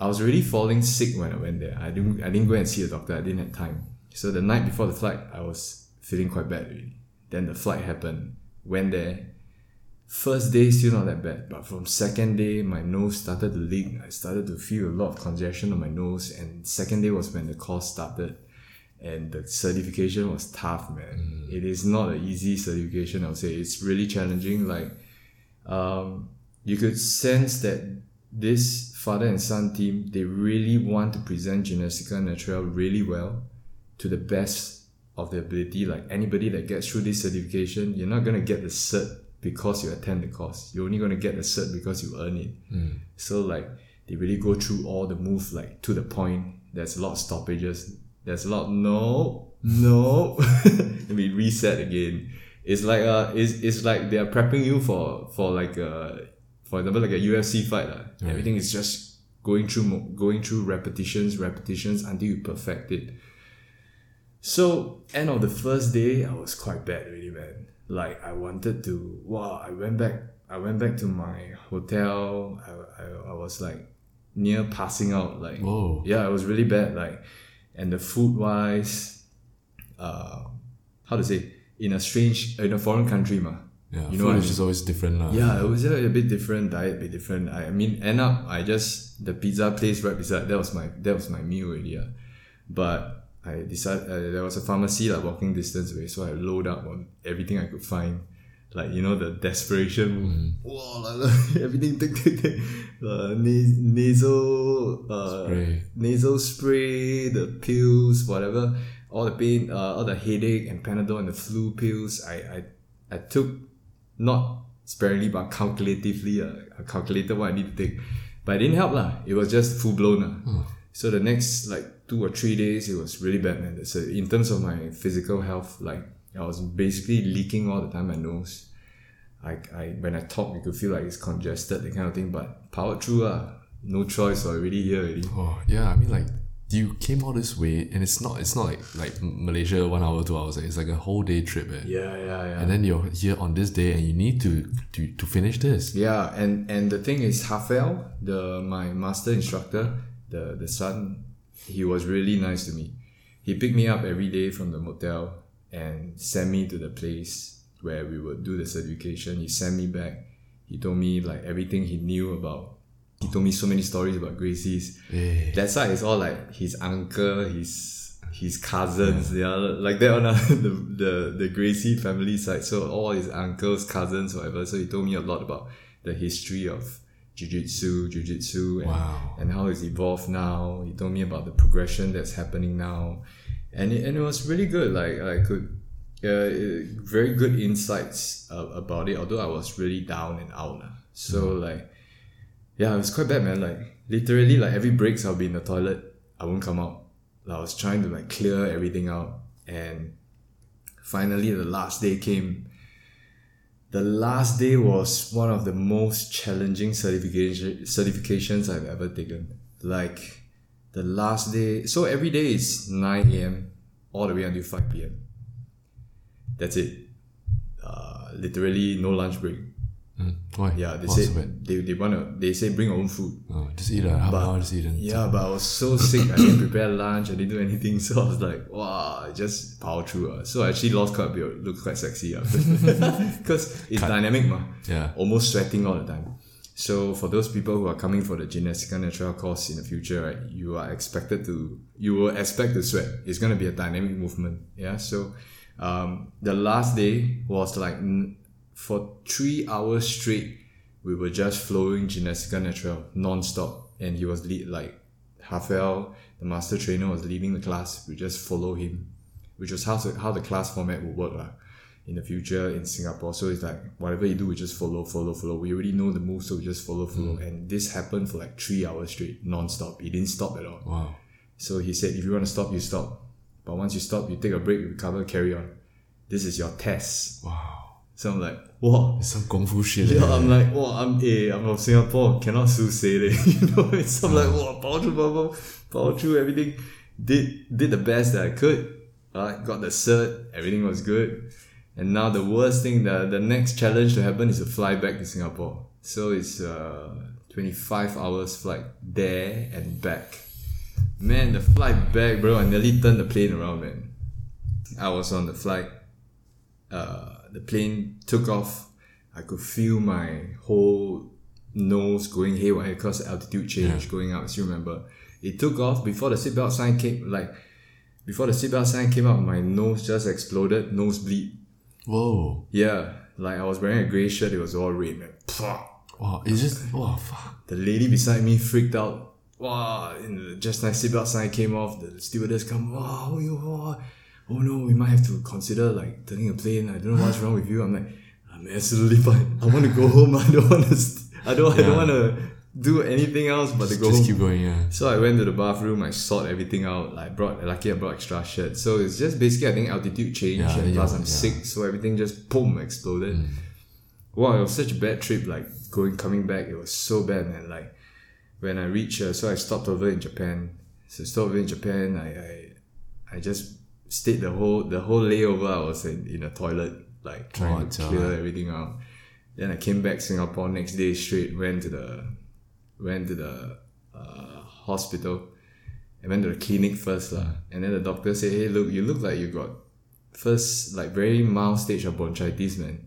I was really falling sick when I went there. I didn't I didn't go and see a doctor, I didn't have time. So the night before the flight, I was feeling quite bad already. Then the flight happened, went there. First day still not that bad, but from second day my nose started to leak. I started to feel a lot of congestion on my nose, and second day was when the course started. And the certification was tough, man. It is not an easy certification, I would say. It's really challenging. Like um, you could sense that this father and son team they really want to present Gymnastica Natural really well to the best of their ability. Like anybody that gets through this certification, you're not gonna get the cert because you attend the course. You're only gonna get the cert because you earn it. So like they really go through all the moves like to the point. There's a lot of stoppages. There's a lot no no. Let me reset again. It's like uh it's, it's like they are prepping you for for like a for example like a UFC fight. lah. Everything is just going through going through repetitions, repetitions until you perfect it. So end of the first day, I was quite bad really, man. Like I wanted to. Wow! I went back. I went back to my hotel. I, I, I was like near passing out. Like Whoa. yeah, it was really bad. Like and the food wise, uh, how to say in a strange in a foreign country, ma. Yeah, You know know, what I food is just always different, lah. Yeah, it was a, bit different diet, a bit different. I, I mean, end up I just the pizza place right beside that was my that was my meal already. Yeah. But I decided uh, there was a pharmacy like walking distance away, so I load up on everything I could find. Like you know the desperation move. Whoa, like, like, everything tick tick tick. Uh, na- nasal uh, Spray. nasal spray, the pills, whatever, all the pain, uh, all the headache and Panadol and the flu pills. I I, I took not sparingly but calculatively. Uh, I calculated what I need to take. But it didn't help lah. It was just full blown lah. So the next like two or three days, it was really bad, man. So in terms of my physical health, like I was basically leaking all the time my nose. I, I when I talk, you could feel like it's congested, that kind of thing. But powered through, ah, no choice. So already here already. Oh yeah, I mean like you came all this way, and it's not it's not like like Malaysia one hour two hours. It's like a whole day trip, eh? Yeah, yeah, yeah. And then you're here on this day, and you need to to, to finish this. Yeah, and and the thing is, Hafel, the my master instructor, the the son, he was really nice to me. He picked me up every day from the motel and sent me to the place where we would do the certification. He sent me back. He told me like everything he knew about. He told me so many stories about Gracie's. Eh. That side is all like his uncle, his his cousins. They are like that on the, the the Gracie family side. So all his uncles, cousins, whatever. So he told me a lot about the history of jiu-jitsu, jiu-jitsu and, Wow. and how it's evolved now. He told me about the progression that's happening now. And it, and it was really good. Like I could uh, very good insights uh, about it. Although I was really down and out, so like yeah, it was quite bad, man. Like literally, like every breaks, I'll be in the toilet. I won't come out. Like, I was trying to like clear everything out, and finally, the last day came. The last day was one of the most challenging certification certifications I've ever taken. Like the last day, so every day is nine a.m. all the way until five p.m. That's it. Uh, literally no lunch break. Mm. Why? Yeah, they What's say they, they wanna they say bring your own food. Oh, just eat a half an hour. Just eat and Yeah, but I was so sick. I didn't prepare lunch. I didn't do anything. So I was like, wow, I just power through. Uh. So I actually lost quite a bit. Looked quite sexy after because it's dynamic, ma. Yeah. Almost sweating all the time. So for those people who are coming for the Gymnastica Natural course in the future, right, you are expected to you will expect to sweat. It's gonna be a dynamic movement. Yeah. So um, the last day was like for three hours straight, we were just flowing Gymnastica Natural non-stop. And he was lead, like Hafel, the master trainer, was leading the class. We just follow him, which was how the, how the class format would work lah in the future in Singapore. So it's like whatever you do, we just follow, follow, follow. We already know the moves, so we just follow, follow. Mm. And this happened for like three hours straight, non-stop. It didn't stop at all. Wow. So he said, if you want to stop, you stop. But once you stop, you take a break, you recover, carry on. This is your test. Wow. So I'm like, what? It's some kung fu shit. Yeah, eh? I'm like, oh, I'm a, I'm from Singapore, cannot sue say it. you know, it's I'm like, oh, power through, power, power, power through everything. Did did the best that I could. Uh, got the cert, everything was good. And now the worst thing, the the next challenge to happen is to fly back to Singapore. So it's uh 25 hours flight there and back. Man, the flight back, bro, I nearly turned the plane around, man. I was on the flight uh, the plane took off. I could feel my whole nose going haywire because altitude change going up. As you remember, it took off before the seatbelt sign came. Like before the seatbelt sign came out, my nose just exploded, nosebleed. Whoa. Yeah, like I was wearing a grey shirt. It was all red. Man. Wow. It's just wow. Fuck. The lady beside me freaked out. Wow! And the just nice seatbelt sign came off. The stewardess come. Wow! You wow. Oh no! We might have to consider like turning a plane. I don't know what's wrong with you. I'm like, I'm absolutely fine. I want to go home. I don't want to. St- I don't. I don't want to do anything else but to go Just home. keep going. Yeah. So I went to the bathroom. I sorted everything out. Like brought lucky I brought extra shirt. So it's just basically I think altitude change Yeah, and plus you- I'm yeah. sick. So everything just boom exploded. Wow, it was such a bad trip. Like going coming back, it was so bad, man. Like when I reached, uh, so I stopped over in Japan. So stopped over in Japan. I I, I just stayed the whole the whole layover. I was in, in a toilet, like trying What to clear everything out. Then I came back Singapore next day straight. Went to the went to the uh, hospital. I went to the clinic first lah, and then the doctor said, "Hey, look, you look like you got first like very mild stage of bronchitis, man.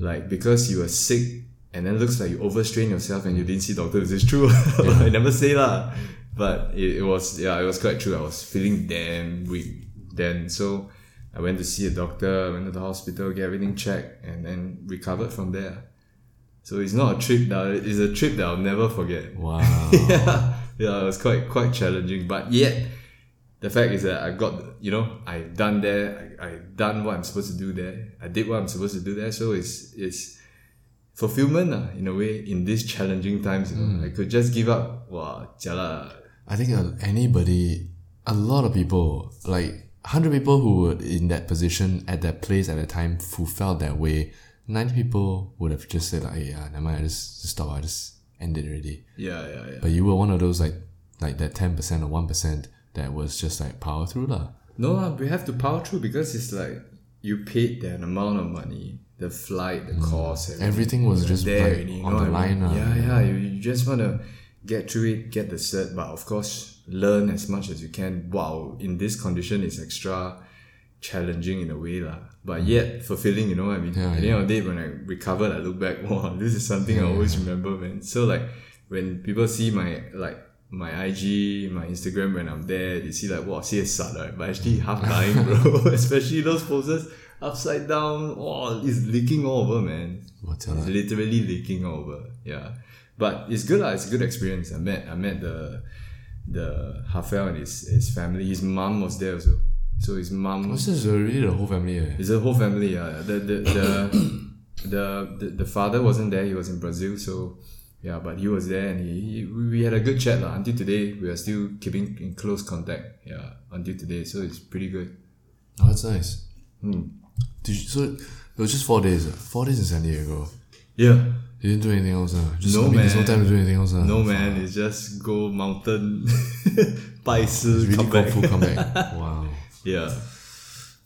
Like because you were sick, and then looks like you overstrained yourself and you didn't see doctor. Is this true? I never say lah, but it, it was yeah, it was quite true. I was feeling damn weak then, so I went to see a doctor. Went to the hospital, get everything checked, and then recovered from there. So it's not a trip that it's a trip that I'll never forget Wow. yeah, yeah, it was quite quite challenging. But yet, the fact is that I got you know I done there. I, I done what I'm supposed to do there. I did what I'm supposed to do there. So it's it's fulfillment uh, in a way in these challenging times. You know, I could just give up. Wow, jala. I think uh, anybody, a lot of people, like 100 people who were in that position at that place at that time who felt that way, 90 people would have just said, like, hey, yeah, never mind, I just, just stop, I just end it already. Yeah, yeah, yeah. But you were one of those, like, like that 10% or 1% that was just like power through. lah. No, uh, we have to power through because it's like you paid that amount of money, the flight, the cost, everything. Everything was just there like you on the I mean? line. Yeah, yeah. You, you just want to get through it, get the cert, but of course, learn as much as you can. Wow, in this condition, it's extra challenging in a way, lah. But mm. yet fulfilling, you know what I mean? Yeah, At the end of the day, when I recovered, I look back, wow, this is something I always remember, man. So, like, when people see my, like, my IG, my Instagram when I'm there, they see like, wow, see a sad, right? But actually half dying, bro. Especially those poses upside down. Oh, it's leaking all over, man. What's It's literally leaking all over. Yeah. But it's good, lah. It's a good experience. I met I met the the Hafel and his, his family. His mom was there also. So his mom This is really the whole family. Eh? it's a whole family. Yeah, the the the, the the the father wasn't there. He was in Brazil. So yeah, but he was there, and he, he we had a good chat lah. Until today, we are still keeping in close contact. Yeah, until today. So it's pretty good. Oh, that's nice. Hmm. Did you, so it was just four days. ah? Four days in San Diego. Yeah. You didn't do anything else. Uh. Just, No, I mean, There's no man. time to do anything else. Uh. No man, it's just go mountain, 拜师 Really come back. full comeback. wow. Yeah.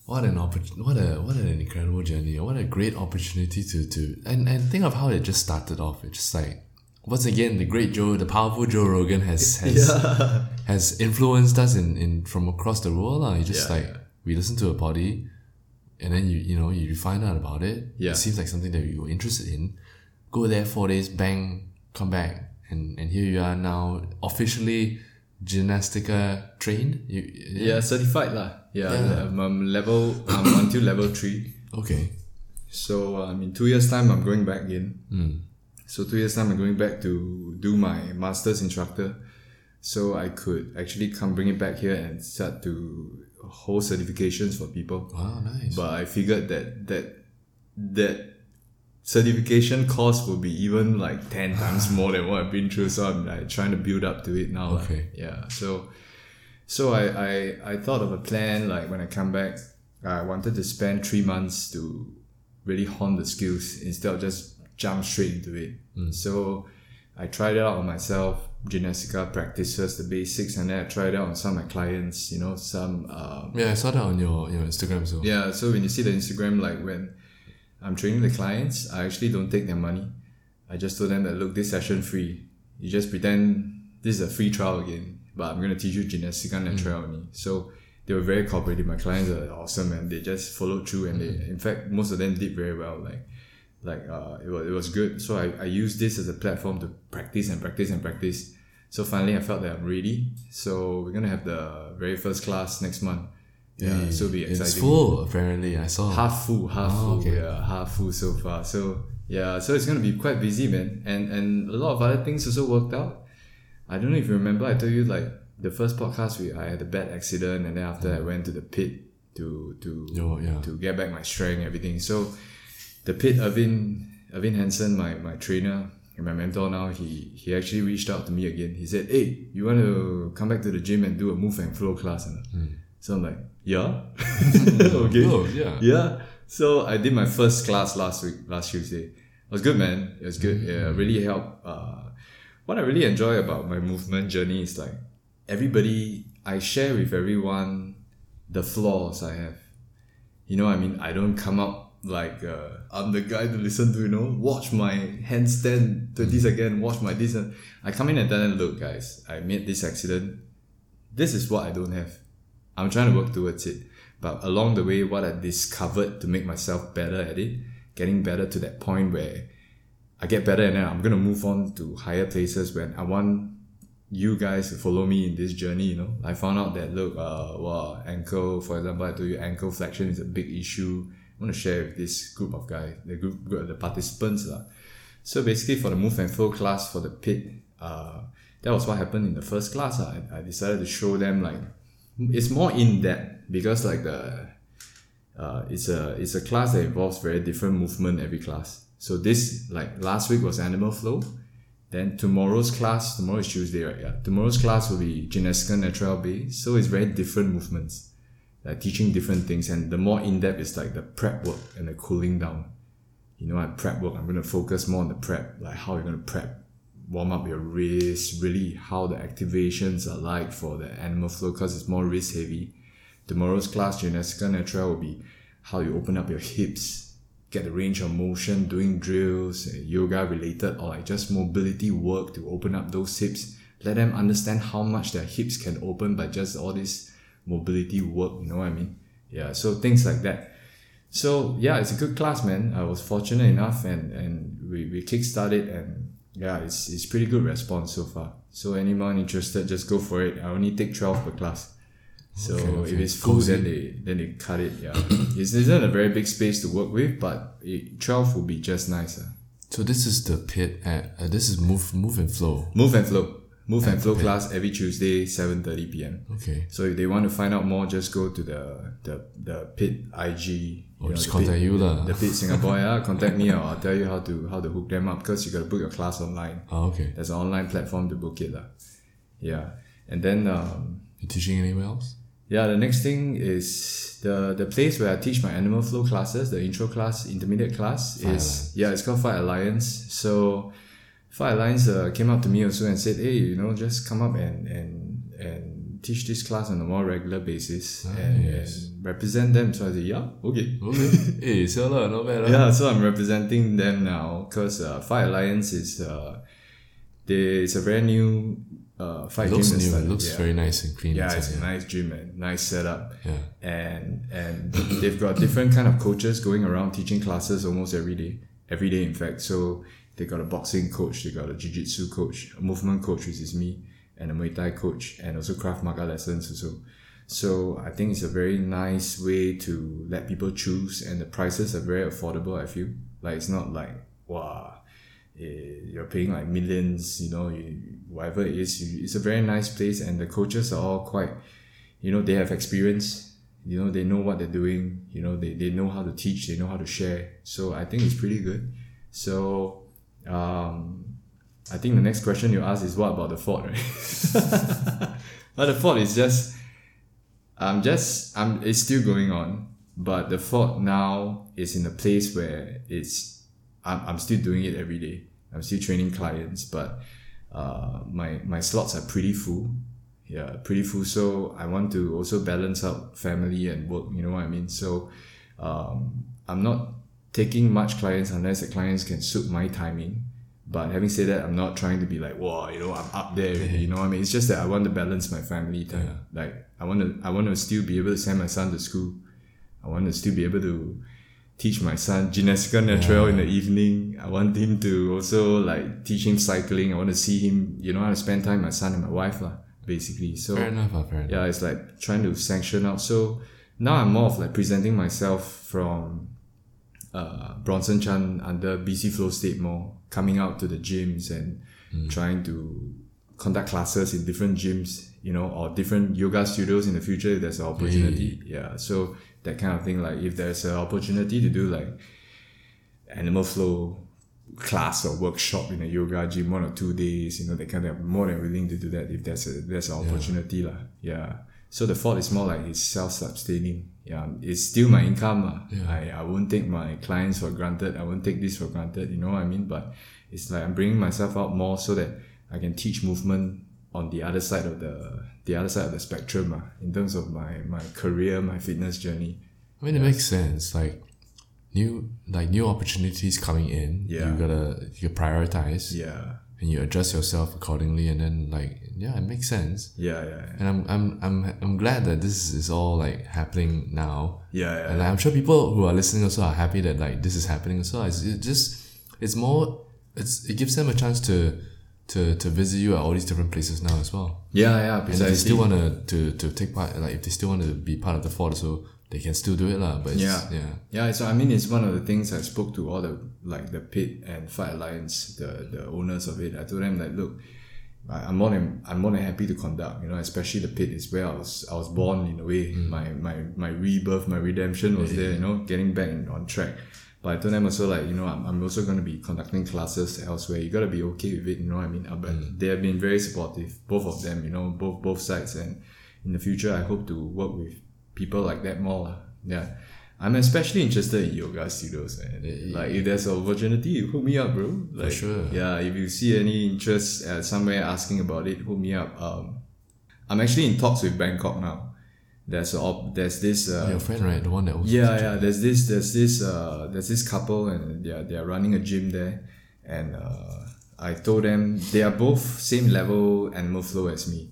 What an oppor- what a what an incredible journey. What a great opportunity to to and, and think of how it just started off. It's just like once again the great Joe, the powerful Joe Rogan has has has influenced us in, in from across the world. lah. You just Yeah, like we listen to a body and then you you know you find out about it. Yeah. It seems like something that you were interested in. Go there four days, bang, come back. And and here you are now officially gymnastica trained. You, Yeah, certified lah. Yeah, Yeah. I'm, I'm level. I'm until level three. Okay. So um, in two years' time, I'm going back in. Mm. So two years' time, I'm going back to do my master's instructor. So I could actually come bring it back here and start to hold certifications for people. Wow, nice. But I figured that that that certification cost will be even like ten times more than what I've been through. So I'm like trying to build up to it now. Okay. Yeah. So so I, I I thought of a plan like when I come back, I wanted to spend three months to really hone the skills instead of just jump straight into it. So I tried it out on myself, gymnastica practices, the basics, and then I tried it out on some of my clients, you know, some um, yeah, I saw that on your your Instagram. So yeah, so when you see the Instagram, like when I'm training the clients, I actually don't take their money. I just told them that look, this session free. You just pretend this is a free trial again, but I'm gonna teach you gymnastica natural only. So they were very cooperative. My clients are awesome and they just followed through and they in fact most of them did very well. Like like uh, it was it was good. So I, I used this as a platform to practice and practice and practice. So finally I felt that I'm ready. So we're gonna have the very first class next month. Yeah, so be exciting it's full apparently. I saw. half full, half Oh, full. okay. Yeah, half full so far. So yeah, so it's gonna be quite busy, man. And and a lot of other things also worked out. I don't know if you remember. I told you like the first podcast we I had a bad accident, and then after I went to the pit to to Yo, yeah. to get back my strength, and everything. So the pit, Irvin Irvin Hansen, my my trainer and my mentor now, he he actually reached out to me again. He said, "Hey, you want to come back to the gym and do a move and flow class?" or not?" Hmm. So I'm like, "Yeah, okay." Yeah. Yeah. So I did my first class last week, last Tuesday. It was good, man. It was good. Yeah, really helped. Uh, what I really enjoy about my movement journey is like everybody, I share with everyone the flaws I have. You know, I mean, I don't come up like uh, I'm the guy to listen to. You know, watch my handstand twenty second. Watch my this. And I come in and tell them, look, guys, I made this accident. This is what I don't have. I'm trying to work towards it. But along the way, what I discovered to make myself better at it, getting better to that point where I get better and then I'm gonna move on to higher places when I want you guys to follow me in this journey, you know. I found out that look, uh well, ankle, for example, I told you ankle flexion is a big issue. I want to share with this group of guys, the group the participants. lah. So basically for the move and flow class for the pit, uh that was what happened in the first class. I, I decided to show them like it's more in depth because like the uh, it's a it's a class that involves very different movement every class. So this like last week was animal flow. Then tomorrow's class, tomorrow is Tuesday, right? Yeah. Tomorrow's class will be gymnastica natural base. So it's very different movements, like teaching different things. And the more in depth is like the prep work and the cooling down. You know, at prep work, I'm to focus more on the prep, like how you're to prep, warm up your wrist, really how the activations are like for the animal flow because it's more wrist heavy. Tomorrow's class, gymnastica natural will be how you open up your hips, get the range of motion, doing drills, uh, yoga related, or like just mobility work to open up those hips. Let them understand how much their hips can open by just all this mobility work. You know what I mean? Yeah. So things like that. So yeah, it's a good class, man. I was fortunate enough, and and we we kickstarted, and yeah, it's it's pretty good response so far. So anyone interested, just go for it. I only take twelve per class. So Okay, okay. if it's full, Cozy. then they then they cut it. Yeah, it's isn't a very big space to work with, but it, twelve will be just nice. Uh. So this is the pit at uh, this is move move and flow. Move and flow, move and flow class every Tuesday, seven thirty p.m. Okay. So if they want to find out more, just go to the the the pit IG. You Or just the contact Pit- you lah. The pit Singapore, yeah. Contact me, or I'll tell you how to how to hook them up because you got to book your class online. Oh, okay. There's an online platform to book it, lah. Yeah, and then um, You teaching anywhere else? yeah, the next thing is the the place where I teach my animal flow classes, the intro class, intermediate class Fight is yeah, it's called Fight Alliance. So Fight Alliance uh, came up to me also and said, hey, you know, just come up and and and teach this class on a more regular basis and, Nice. and represent them. So I said, yeah, okay. Okay. hey, so lah, not bad. lah. Yeah, so I'm representing them now because uh, Fight Alliance is uh, they, it's a very new uh, fight It looks new. It looks yeah. very nice and clean. Yeah, it's a nice gym and nice setup. yeah. And and they've got different kind of coaches going around teaching classes almost every day. Every day, in fact. So they got a boxing coach, they got a jiu-jitsu coach, a movement coach, which is me, and a Muay Thai coach, and also Krav Maga lessons also. So I think it's a very nice way to let people choose, and the prices are very affordable. I feel like it's not like wow, eh, you're paying like millions, you know, whatever it is. It's a very nice place, and the coaches are all quite, you know, they have experience. You know, they know what they're doing. You know, they, they know how to teach. They know how to share. So I think it's pretty good. So, um, I think the next question you ask is what about the fault, right? but the fault is just, I'm just, I'm, it's still going on, but the fault now is in a place where it's, I'm, I'm still doing it every day. I'm still training clients, but, uh, my, my slots are pretty full. Yeah, pretty full. So I want to also balance out family and work. You know what I mean? So, um, I'm not taking much clients unless the clients can suit my timing. But having said that, I'm not trying to be like, wow, you know, I'm up there. You know what I mean? It's just that I want to balance my family time. Like I want to, I want to still be able to send my son to school. I want to still be able to teach my son gymnastica natural in the evening. I want him to also like teach him cycling. I want to see him, you know, how to spend time with my son and my wife, lah, basically. So Fair enough. fair enough. yeah, it's like trying to sanction out. So now I'm more of like presenting myself from uh, Bronson Chan under BC Flow State more, coming out to the gyms and trying to conduct classes in different gyms, you know, or different yoga studios in the future if there's an opportunity. Yeah. So that kind of thing, like if there's an opportunity to do like animal flow class or workshop in a yoga gym one or two days, you know, they kind of more than willing to do that if there's a there's an opportunity lah. Yeah. So the thought is more like it's self-sustaining. Yeah, it's still my income. lah. I, I won't take my clients for granted. I won't take this for granted. You know what I mean? But it's like I'm bringing myself out more so that I can teach movement on the other side of the the other side of the spectrum. ah, in terms of my my career, my fitness journey. I mean, it makes sense. Like new, like new opportunities coming in. Yeah. You gotta you prioritize Yeah. And you adjust yourself accordingly, and then like yeah, it makes sense. Yeah. Yeah. And I'm I'm I'm I'm glad that this is all like happening now. Yeah. Yeah. And I'm sure people who are listening also are happy that like this is happening as well. It's it just it's more it's it gives them a chance to to to visit you at all these different places now as well. Yeah. Yeah. And if they still want to to to take part, like if they still want to be part of the fort, so they can still do it lah. But it's, Yeah. yeah, Yeah, so I mean, it's one of the things I spoke to all the like the pit and fight alliance, the the owners of it. I told them like, look, I'm more than I'm more than happy to conduct. You know, especially the pit is where I was I was born in a way. Mm. My my my rebirth, my redemption was there. You know, getting back on track. But I told them also like, you know, I'm, I'm also going to be conducting classes elsewhere. You got to be okay with it, you know what I mean? But mm. they have been very supportive, both of them, you know, both both sides. And in the future, I hope to work with people like that more. Yeah. I'm especially interested in yoga studios. Man. Like, if there's an opportunity, hook me up, bro. Like, sure. Yeah, if you see any interest uh, somewhere asking about it, hook me up. Um, I'm actually in talks with Bangkok now. There's a, op- there's this uh, Your friend, right? The one that was. yeah, yeah. There's this, there's this, uh, there's this couple, and they are they are running a gym there, and uh, I told them they are both same level animal flow as me.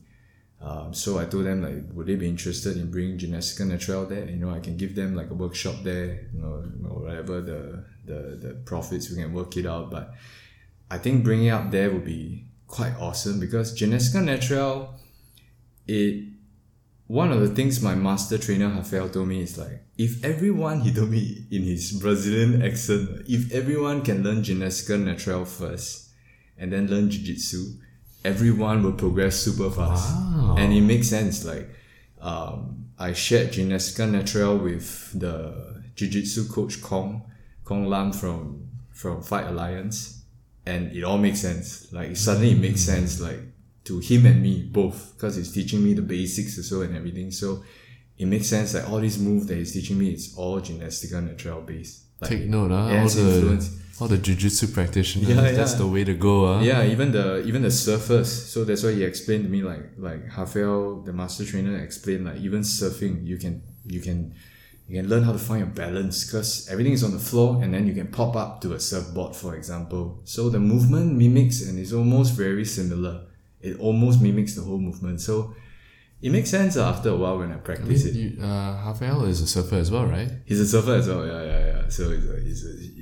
Um, so I told them like, would they be interested in bringing Gymnastica Natural there? You know, I can give them like a workshop there. You know, or whatever the the the profits we can work it out. But I think bringing it up there would be quite awesome because Gymnastica Natural, it one of the things my master trainer Rafael told me is like, if everyone, he told me in his Brazilian accent, if everyone can learn Gymnastica Natural first and then learn Jiu Jitsu, everyone will progress super fast. Wow. And it makes sense. Like, um, I shared Gymnastica Natural with the Jiu Jitsu coach Kong, Kong Lam from, from Fight Alliance. And it all makes sense. Like, suddenly it makes sense. Like, to him and me both because he's teaching me the basics as well and everything. So it makes sense that all these moves that he's teaching me it's all Gymnastica Natural based. Like, Take note, huh? all the influence. All the jujitsu practitioners. Yeah, That's the way to go, huh? Yeah, even the even the surfers. So that's why he explained to me like like Rafael, the master trainer, explained like even surfing you can you can you can learn how to find your balance because everything is on the floor and then you can pop up to a surfboard for example. So the movement mimics and is almost very similar. It almost mimics the whole movement. So it makes sense after a while when I I practice it. you, uh, Rafael is a surfer as well, right? He's a surfer as well. Yeah, yeah, yeah. So he's a, it's a,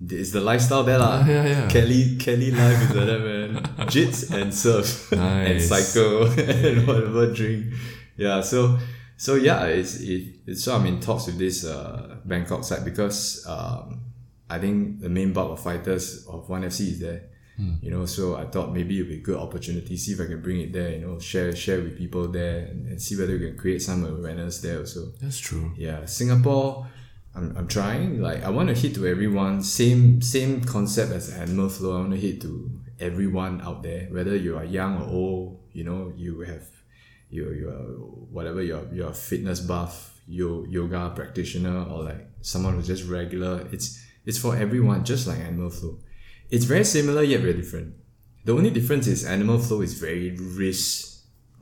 it's the lifestyle there lah. Yeah, yeah. Cali Cali life is like that man. Jits and surf and Nice. cycle and whatever drink. Yeah. So so yeah, it's it, it's so I'm in talks with this uh, Bangkok side because um, I think the main bulk of fighters of one FC is there. You know, so I thought maybe it'd be a good opportunity, see if I can bring it there, you know, share share with people there and, and see whether we can create some awareness there also. That's true. Yeah, Singapore, I'm, I'm trying. Like I want to hit to everyone. Same same concept as Animal Flow. I want to hit to everyone out there, whether you are young or old. You know, you have you you are whatever you're you're a fitness buff, you yoga practitioner, or like someone who's just regular. It's it's for everyone, just like Animal Flow. It's very similar yet very different. The only difference is Animal Flow is very wrist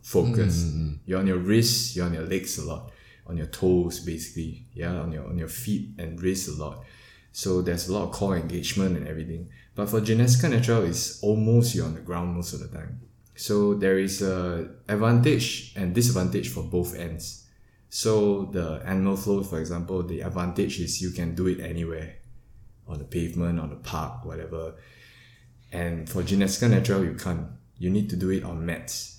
focused. Mm-hmm. You're on your wrists, you're on your legs a lot, on your toes basically, yeah, on your on your feet and wrists a lot. So there's a lot of core engagement and everything. But for Gymnastica Natural, it's almost you're on the ground most of the time. So there is a advantage and disadvantage for both ends. So the animal flow, for example, the advantage is you can do it anywhere, on the pavement, on the park, whatever. And for Gymnastica Natural, you can't. You need to do it on mats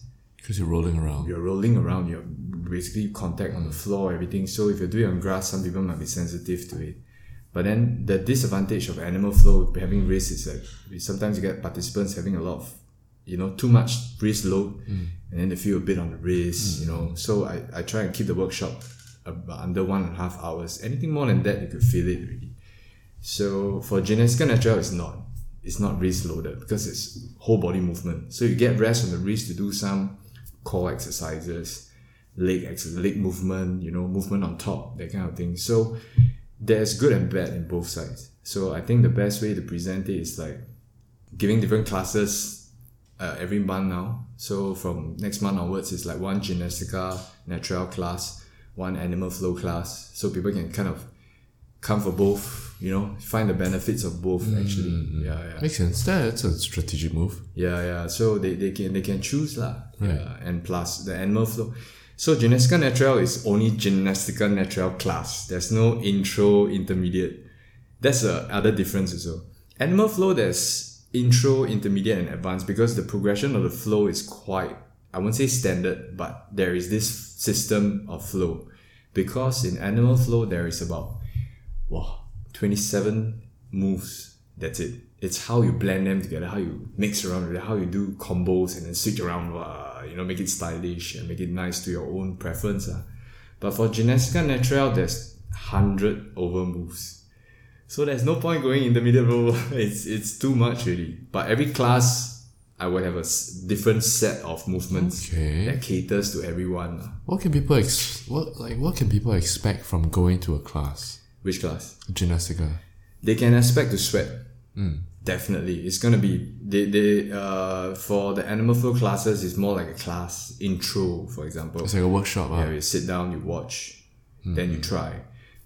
Because you're rolling around. you're rolling around, you're basically contact on the floor, everything. So if you're doing it on grass, some people might be sensitive to it. But then the disadvantage of animal flow having wrist is that we sometimes you get participants having a lot of, you know, too much wrist load, mm. and then they feel a bit on the wrist, mm. you know. So I, I try and keep the workshop under one and a half hours. Anything more than that, you could feel it really. So for Gymnastica Natural, it's not. It's not wrist loaded because it's whole body movement. So you get rest on the wrist to do some core exercises, leg ex- leg movement, you know, movement on top, that kind of thing. So there's good and bad in both sides. So I think the best way to present it is like giving different classes uh, every month now. So from next month onwards, it's like one Gymnastica Natural class, one Animal Flow class. So people can kind of come for both, you know, find the benefits of both mm, actually. Mm, mm. Yeah, yeah. Makes sense. That's a strategic move. Yeah, yeah. So they, they can they can choose lah. Yeah, and plus the animal flow. So Gymnastica Natural is only Gymnastica Natural class. There's no intro, intermediate. That's the other difference also. Animal flow there's intro, intermediate, and advanced because the progression of the flow is quite I won't say standard, but there is this system of flow. Because in animal flow there is about wow, 27 moves. That's it. It's how you blend them together, how you mix around with it, how you do combos and then switch around, wow, you know, make it stylish and make it nice to your own preference. ah. But for Gymnastica Natural, there's 100 over moves. So there's no point going in intermediate row. it's it's too much really. But every class, I would have a different set of movements Okay. that caters to everyone. What can people ex- what like what can people expect from going to a class? Which class? Gymnastica. They can expect to sweat. Hmm. Definitely, it's gonna be they they uh for the animal flow classes. It's more like a class intro, for example. It's like a workshop, ah. Yeah, you sit down, you watch, then you try.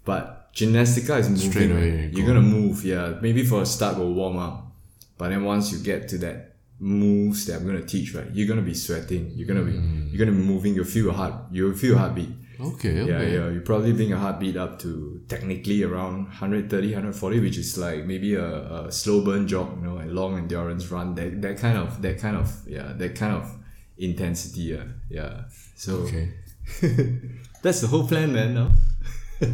But gymnastica is moving. Straight away you You're go. gonna move, yeah. Maybe for a start we'll warm up. But then once you get to that moves that I'm gonna teach, right, you're gonna be sweating. You're gonna be you're gonna be moving, you'll feel your heart you'll feel your heartbeat. Okay, okay. Yeah, yeah. You probably bring your heartbeat up to technically around 130, 140, which is like maybe a, a slow burn jog, you know, a long endurance run. That that kind of that kind of yeah, that kind of intensity. Yeah, yeah. So Okay. that's the whole plan, man. No,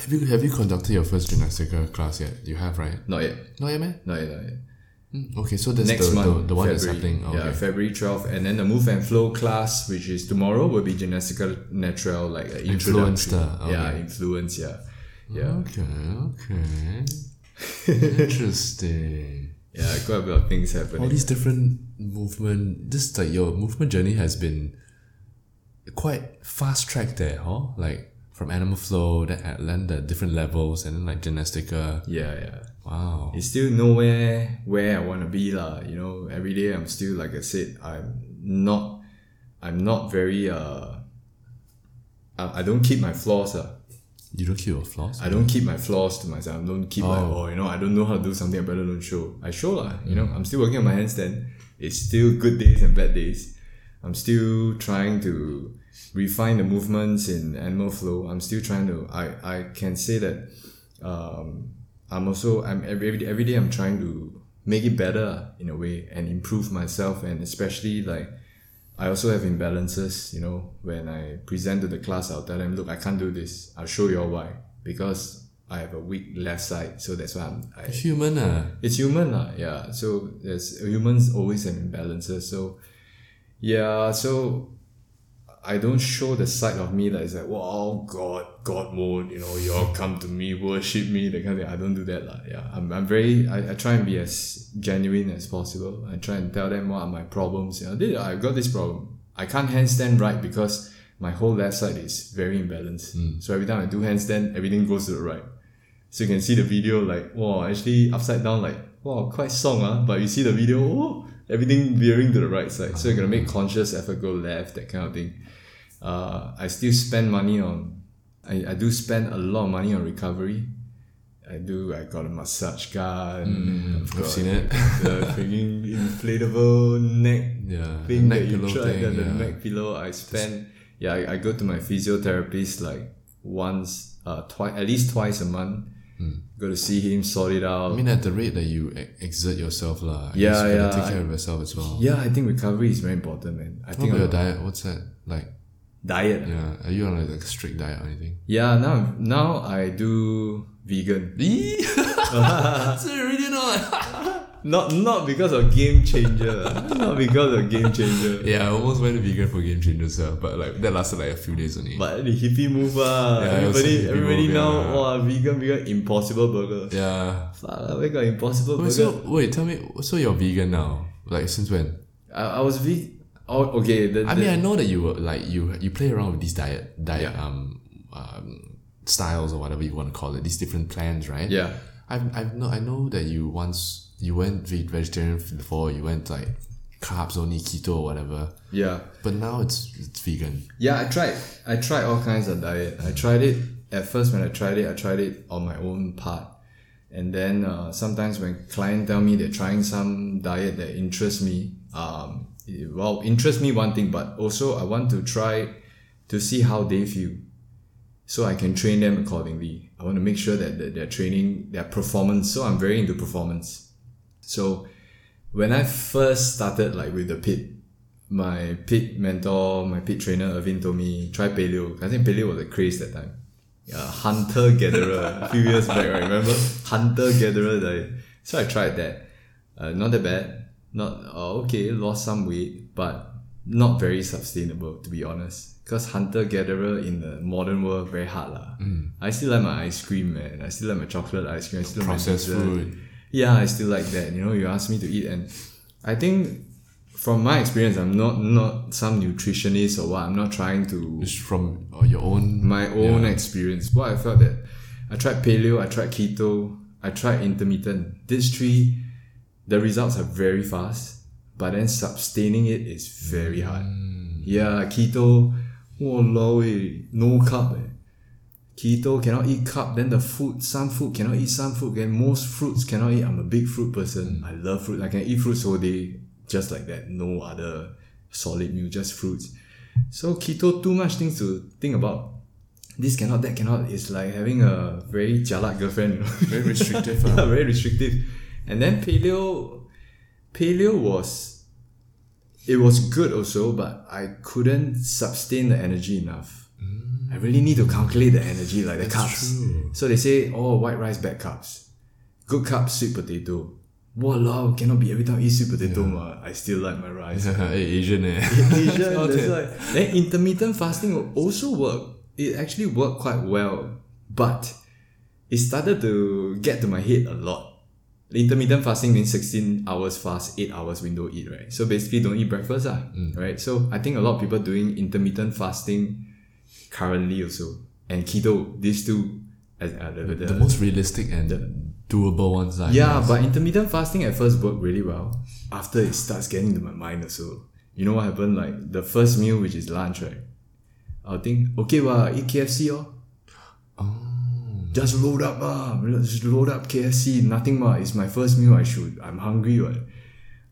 Have you have you conducted your first gymnastica class yet? You have, right? not yet. Not yet, man. Not yet. Not yet. Mm, Okay, so that's Next the, month, the, the one that's February. happening. Yeah, February 12th, and then the move and flow class, which is tomorrow, will be gymnastica natural, like an Influenced, introduction. uh, Yeah, influence. Yeah, yeah. Okay, okay. Interesting. Yeah, quite a bit of things happening. All these different movement. This like your movement journey has been quite fast tracked there, huh? Like from animal flow, then at then the different levels, and then like gymnastica. Yeah, yeah. Wow. It's still nowhere where I want to be lah. You know, every day I'm still like I said, I'm not, I'm not very uh. I, I don't keep my flaws uh. You don't keep your flaws. I don't keep my flaws to myself. I don't keep like, Oh. oh, you know, I don't know how to do something. I better don't show. I show lah. You know, I'm still working on my handstand. It's still good days and bad days. I'm still trying to refine the movements in animal flow. I'm still trying to. I I can say that. Um, I'm also. I'm every every day. I'm trying to make it better in a way and improve myself and especially like I also have imbalances, you know, when I present to the class, I'll tell them, look, I can't do this. I'll show you all why. Because I have a weak left side. So that's why I'm, I, Human, uh, it's human, lah. yeah. So there's humans always have imbalances. So yeah, so I don't show the side of me that is like, wow, God, God mode, you know, you all come to me, worship me, that kind of thing. I don't do that. lah. Yeah. I'm, I'm very, I, I try and be as genuine as possible. I try and tell them what are my problems. You know, "This- I've got this problem. I can't handstand right because my whole left side is very imbalanced. So every time I do handstand, everything goes to the right. So you can see the video like, wow, actually upside down, like, wow, quite song, ah. But you see the video, oh, everything veering to the right side. So you're gonna make conscious effort go left, that kind of thing. Uh, I still spend money on, I, I do spend a lot of money on recovery. I do. I got a massage gun. I've I've seen it. The freaking inflatable neck Yeah, thing neck that you pillow tried, thing, the, the yeah. neck pillow. I spend, yeah, I, I go to my physiotherapist like once, uh, twice, at least twice a month. Mm. Go to see him, sort it out. I mean, at the rate that you exert yourself, lah. I Yeah, guess you gotta yeah, Take care of yourself as well. yeah, I think recovery is very important, man. I What think about your diet? What's that like? diet. Yeah. Are you on like a strict diet or anything? Yeah. Now now I do vegan. So really not? Not because of game changer. not because of game changer. yeah, I almost went vegan for game changers, uh, but like that lasted like a few days only. But the hippie move, ah. Yeah, it was a everybody, everybody move, now, yeah. wow, vegan, vegan, impossible burger. yeah. Fuck, we got impossible Wait, burger. so wait, tell me. So you're vegan now? Like since when? I, I was vegan. Oh, okay. The, I mean, I know that you were like you you play around with these diet diet Yeah. um, um styles or whatever you want to call it. These different plans, right? yeah. I've I've know I know that you once you went ve- vegetarian before. You went like carbs only, keto or whatever. Yeah. But now it's it's vegan. Yeah, I tried. I tried all kinds of diet. I tried it at first when I tried it. I tried it on my own part, and then uh, sometimes when clients tell me they're trying some diet that interests me, um, it- well, interests me one thing, but also I want to try to see how they feel, so I can train them accordingly. I want to make sure that, that they're training their performance. So I'm very into performance. So when I first started like with the pit, my pit mentor, my pit trainer Irvin told me try paleo. I think paleo was a craze that time. Yeah, hunter gatherer a few years back, right? Remember hunter gatherer diet. So I tried that. Uh, not that bad. Not uh, okay. Lost some weight, but not very sustainable to be honest. Because hunter gatherer in the modern world very hard lah. I still like my ice cream, man. I still like my chocolate ice cream. I still like my Processed dessert. food. Yeah, I still like that. You know, you ask me to eat, and I think from my experience, I'm not not some nutritionist or what. I'm not trying to Just from uh, your own. my own experience. What I felt that I tried paleo, I tried keto, I tried intermittent. These three, the results are very fast, but then sustaining it is very hard. Yeah, keto, eh, no carb. Eh. Keto cannot eat carb, then the food, some food cannot eat some food, and most fruits cannot eat. I'm a big fruit person. I love fruit. I can eat fruits all day, just like that. No other solid meal, just fruits. So keto, too much things to think about. This cannot, that cannot. It's like having a very jalat girlfriend. You know? Very restrictive. yeah, very restrictive. And then paleo, paleo was, it was good also, but I couldn't sustain the energy enough. I really need to calculate the energy, like the carbs. true. So they say, oh, white rice, bad carbs. Good carbs, sweet potato. Walao, cannot be every time I eat sweet potato, ma. I still like my rice. hey, Asian eh. Asian, Okay. that's why. Then intermittent fasting will also work. It actually worked quite well, but it started to get to my head a lot. Intermittent fasting means 16 hours fast, 8 hours window eat, right? So basically don't eat breakfast, ah, right? So I think a lot of people doing intermittent fasting currently also. And keto, these two, as uh, the, the, the most realistic and the, doable ones. I yeah, guess. but intermittent fasting at first worked really well. After it starts getting to my mind also. You know what happened? Like the first meal, which is lunch, right? I'll think, okay, well, eat KFC, oh. Just load up, ah. Just load up KFC. Nothing, ma. It's my first meal. I should. I'm hungry, what?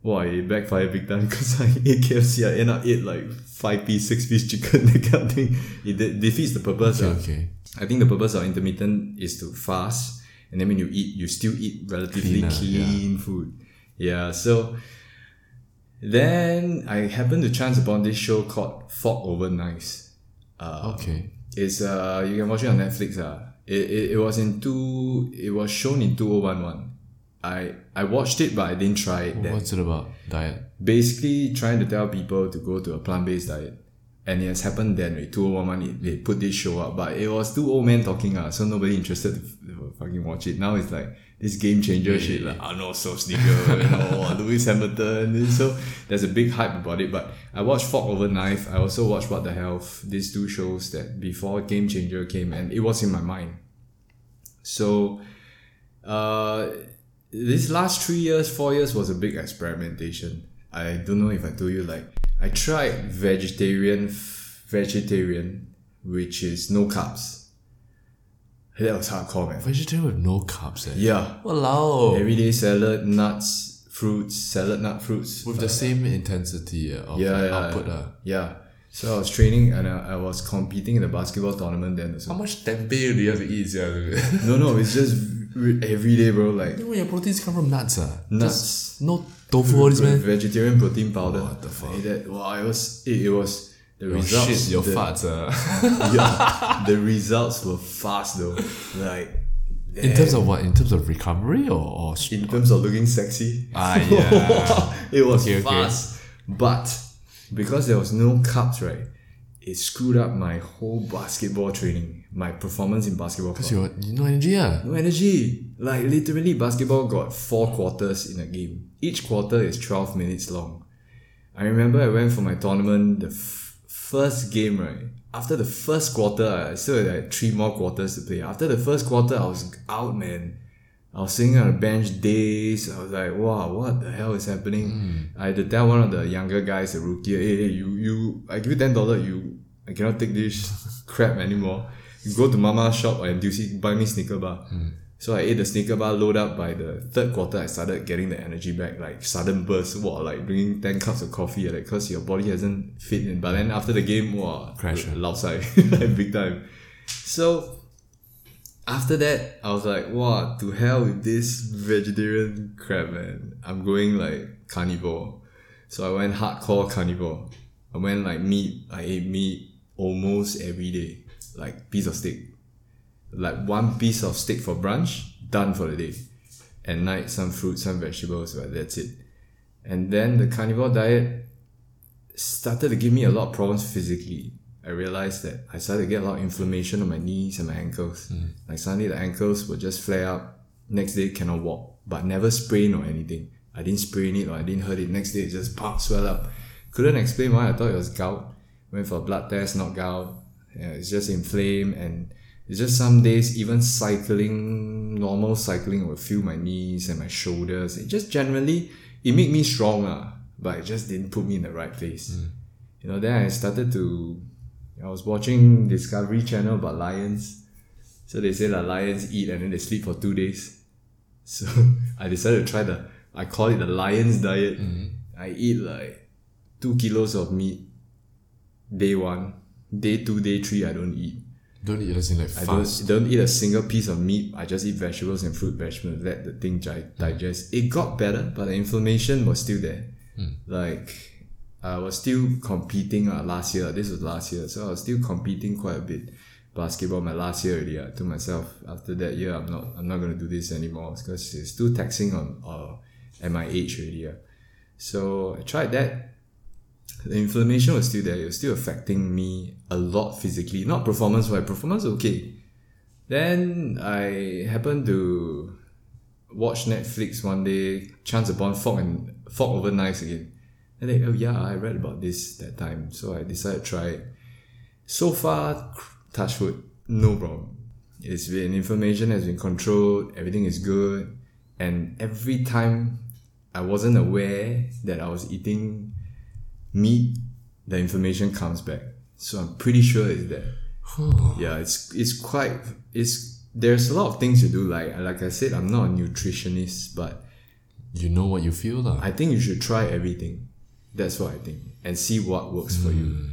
Wow, it backfired big time because I ate KFC. I end up ate like five piece, six piece chicken, that kind of thing. It de- defeats the purpose. Okay, ah. okay. I think the purpose of intermittent is to fast, and then when you eat, you still eat relatively Cleaner, clean food. Yeah, so then I happened to chance upon this show called Fork Over Knives. Uh, Okay. it's uh you can watch it on Netflix. Uh. It, it, it was in two it was shown in 2011. I I watched it but I didn't try it then What's it about? Diet. basically trying to tell people to go to a plant-based diet. And it has happened then, right? 2011, it- they put this show up. But it was two old men talking, uh, so nobody interested to, fucking watch it. Now it's like this game changer shit, like Arnold Schwarzenegger, you know, Lewis Hamilton. So there's a big hype about it. But I watched Fork Over Knife. I also watched What the Health. These two shows that before Game Changer came, and it was in my mind. So, uh, this last three years, four years was a big experimentation. I don't know if I told you, like, I tried vegetarian, vegetarian, which is no carbs. That was hardcore, man. Vegetarian with no carbs. Eh? Yeah. Walao. Everyday salad, nuts, fruits, salad, nut, fruits. with the same intensity uh, of yeah, yeah, output. yeah. Uh. yeah. So I was training and I, I was competing in the basketball tournament then. as How much tempeh do you have to eat? Yeah? No, no, it's just every day, bro. Like you know your proteins come from nuts. Uh. Nuts. Just no tofu, all this man. vegetarian protein powder. What the fuck? I ate that. Wow, it was it, it was the Oh, results. shit, your the, farts. Uh. yeah, the results were fast though. Like in terms of what? In terms of recovery or, or in terms of looking sexy. ah yeah. it was Okay, okay. fast. But because there was no carbs, right? It screwed up my whole basketball training, my performance in basketball. Cause you no energy. Yeah. No energy. Like literally, basketball got four quarters in a game. Each quarter is 12 minutes long. I remember I went for my tournament, the f- first game, right? After the first quarter, I still had like three more quarters to play. After the first quarter, I was out, man. I was sitting on the bench days. I was like, wow, what the hell is happening? Mm. I had to tell one of the younger guys, the rookie, hey, hey, you, you, I give you ten dollars, you, I cannot take this crap anymore. You go to Mama shop or NTUC, buy me sneaker bar. Hmm. So I ate the sneaker bar, load up by the third quarter, I started getting the energy back, like sudden burst, wow, like drinking 10 cups of coffee, like, cause your body hasn't fit in. But then after the game, wow, Crash, loud like big time. So after that, I was like, wow, to hell with this vegetarian crap, man. I'm going like carnivore. So I went hardcore carnivore. I went like meat. I ate meat almost every day. Like piece of steak. Like one piece of steak for brunch, done for the day. At night, some fruit, some vegetables, but that's it. And then the carnivore diet started to give me a lot of problems physically. I realized that I started to get a lot of inflammation on my knees and my ankles. Mm. Like suddenly the ankles would just flare up. Next day cannot walk, but never sprain or anything. I didn't sprain it or I didn't hurt it. Next day it just pop swell up. Couldn't explain why. I thought it was gout. Went for a blood test, not gout. Yeah, it's just inflamed and it's just some days even cycling, normal cycling would feel my knees and my shoulders. It just generally it made me strong, ah, but it just didn't put me in the right place. You know, then I started to I was watching Discovery Channel about lions. So they say that lions eat and then they sleep for two days. So I decided to try the I call it the lion's diet. I eat like two kilos of meat day one. Day two, day three I don't eat. Don't eat as in like I fast. don't, don't eat a single piece of meat. I just eat vegetables and fruit vegetables. Let the thing gi- digest. It got better, but the inflammation was still there. Like I was still competing uh, last year. This was last year, so I was still competing quite a bit. Basketball my last year already. I told myself after that year I'm not I'm not gonna do this anymore because it's too taxing on uh, at my age already. Yeah. So I tried that. The inflammation was still there. It was still affecting me a lot physically, not performance wise. Performance okay. Then I happened to watch Netflix one day, chance upon fork and fork over knives again. And then, oh yeah, I read about this that time, so I decided to try it. So far, touch wood, no problem. It's been inflammation has been controlled, everything is good, and every time I wasn't aware that I was eating meat, the inflammation comes back. So I'm pretty sure it's there. Yeah, it's it's quite it's there's a lot of things to do. Like like I said, I'm not a nutritionist, but You know what you feel, lah. I think you should try everything. That's what I think, and see what works for you. Hmm.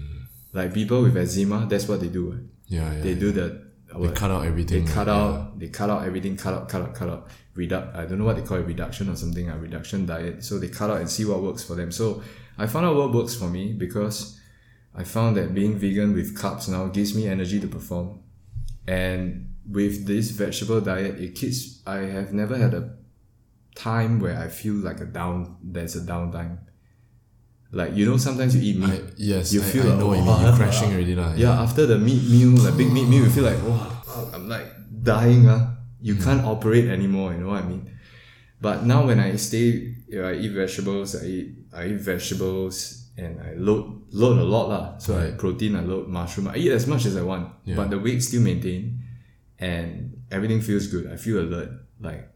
Like people with eczema, that's what they do. right? yeah, yeah. They do the They cut out everything. they cut yeah. out they cut out everything cut out cut out cut out reduct I don't know what they call it reduction or something a reduction diet so they cut out and see what works for them so I found out what works for me because I found that being vegan with carbs now gives me energy to perform and with this vegetable diet it keeps I have never had a time where I feel like a down there's a downtime like you know sometimes you eat meat I, yes, You I, feel I like, know what you "Oh, mean. You're ah." crashing already, lah. yeah, after the meat meal, like big meat meal, you feel like, wow, I'm like dying. Uh. You can't operate anymore, you know what I mean? But now when I stay, you know, I eat vegetables, I eat, I eat vegetables and I load, load a lot. lah. So I protein, I load mushroom. I eat as much as I want, Yeah. but the weight still maintain and everything feels good. I feel alert. Like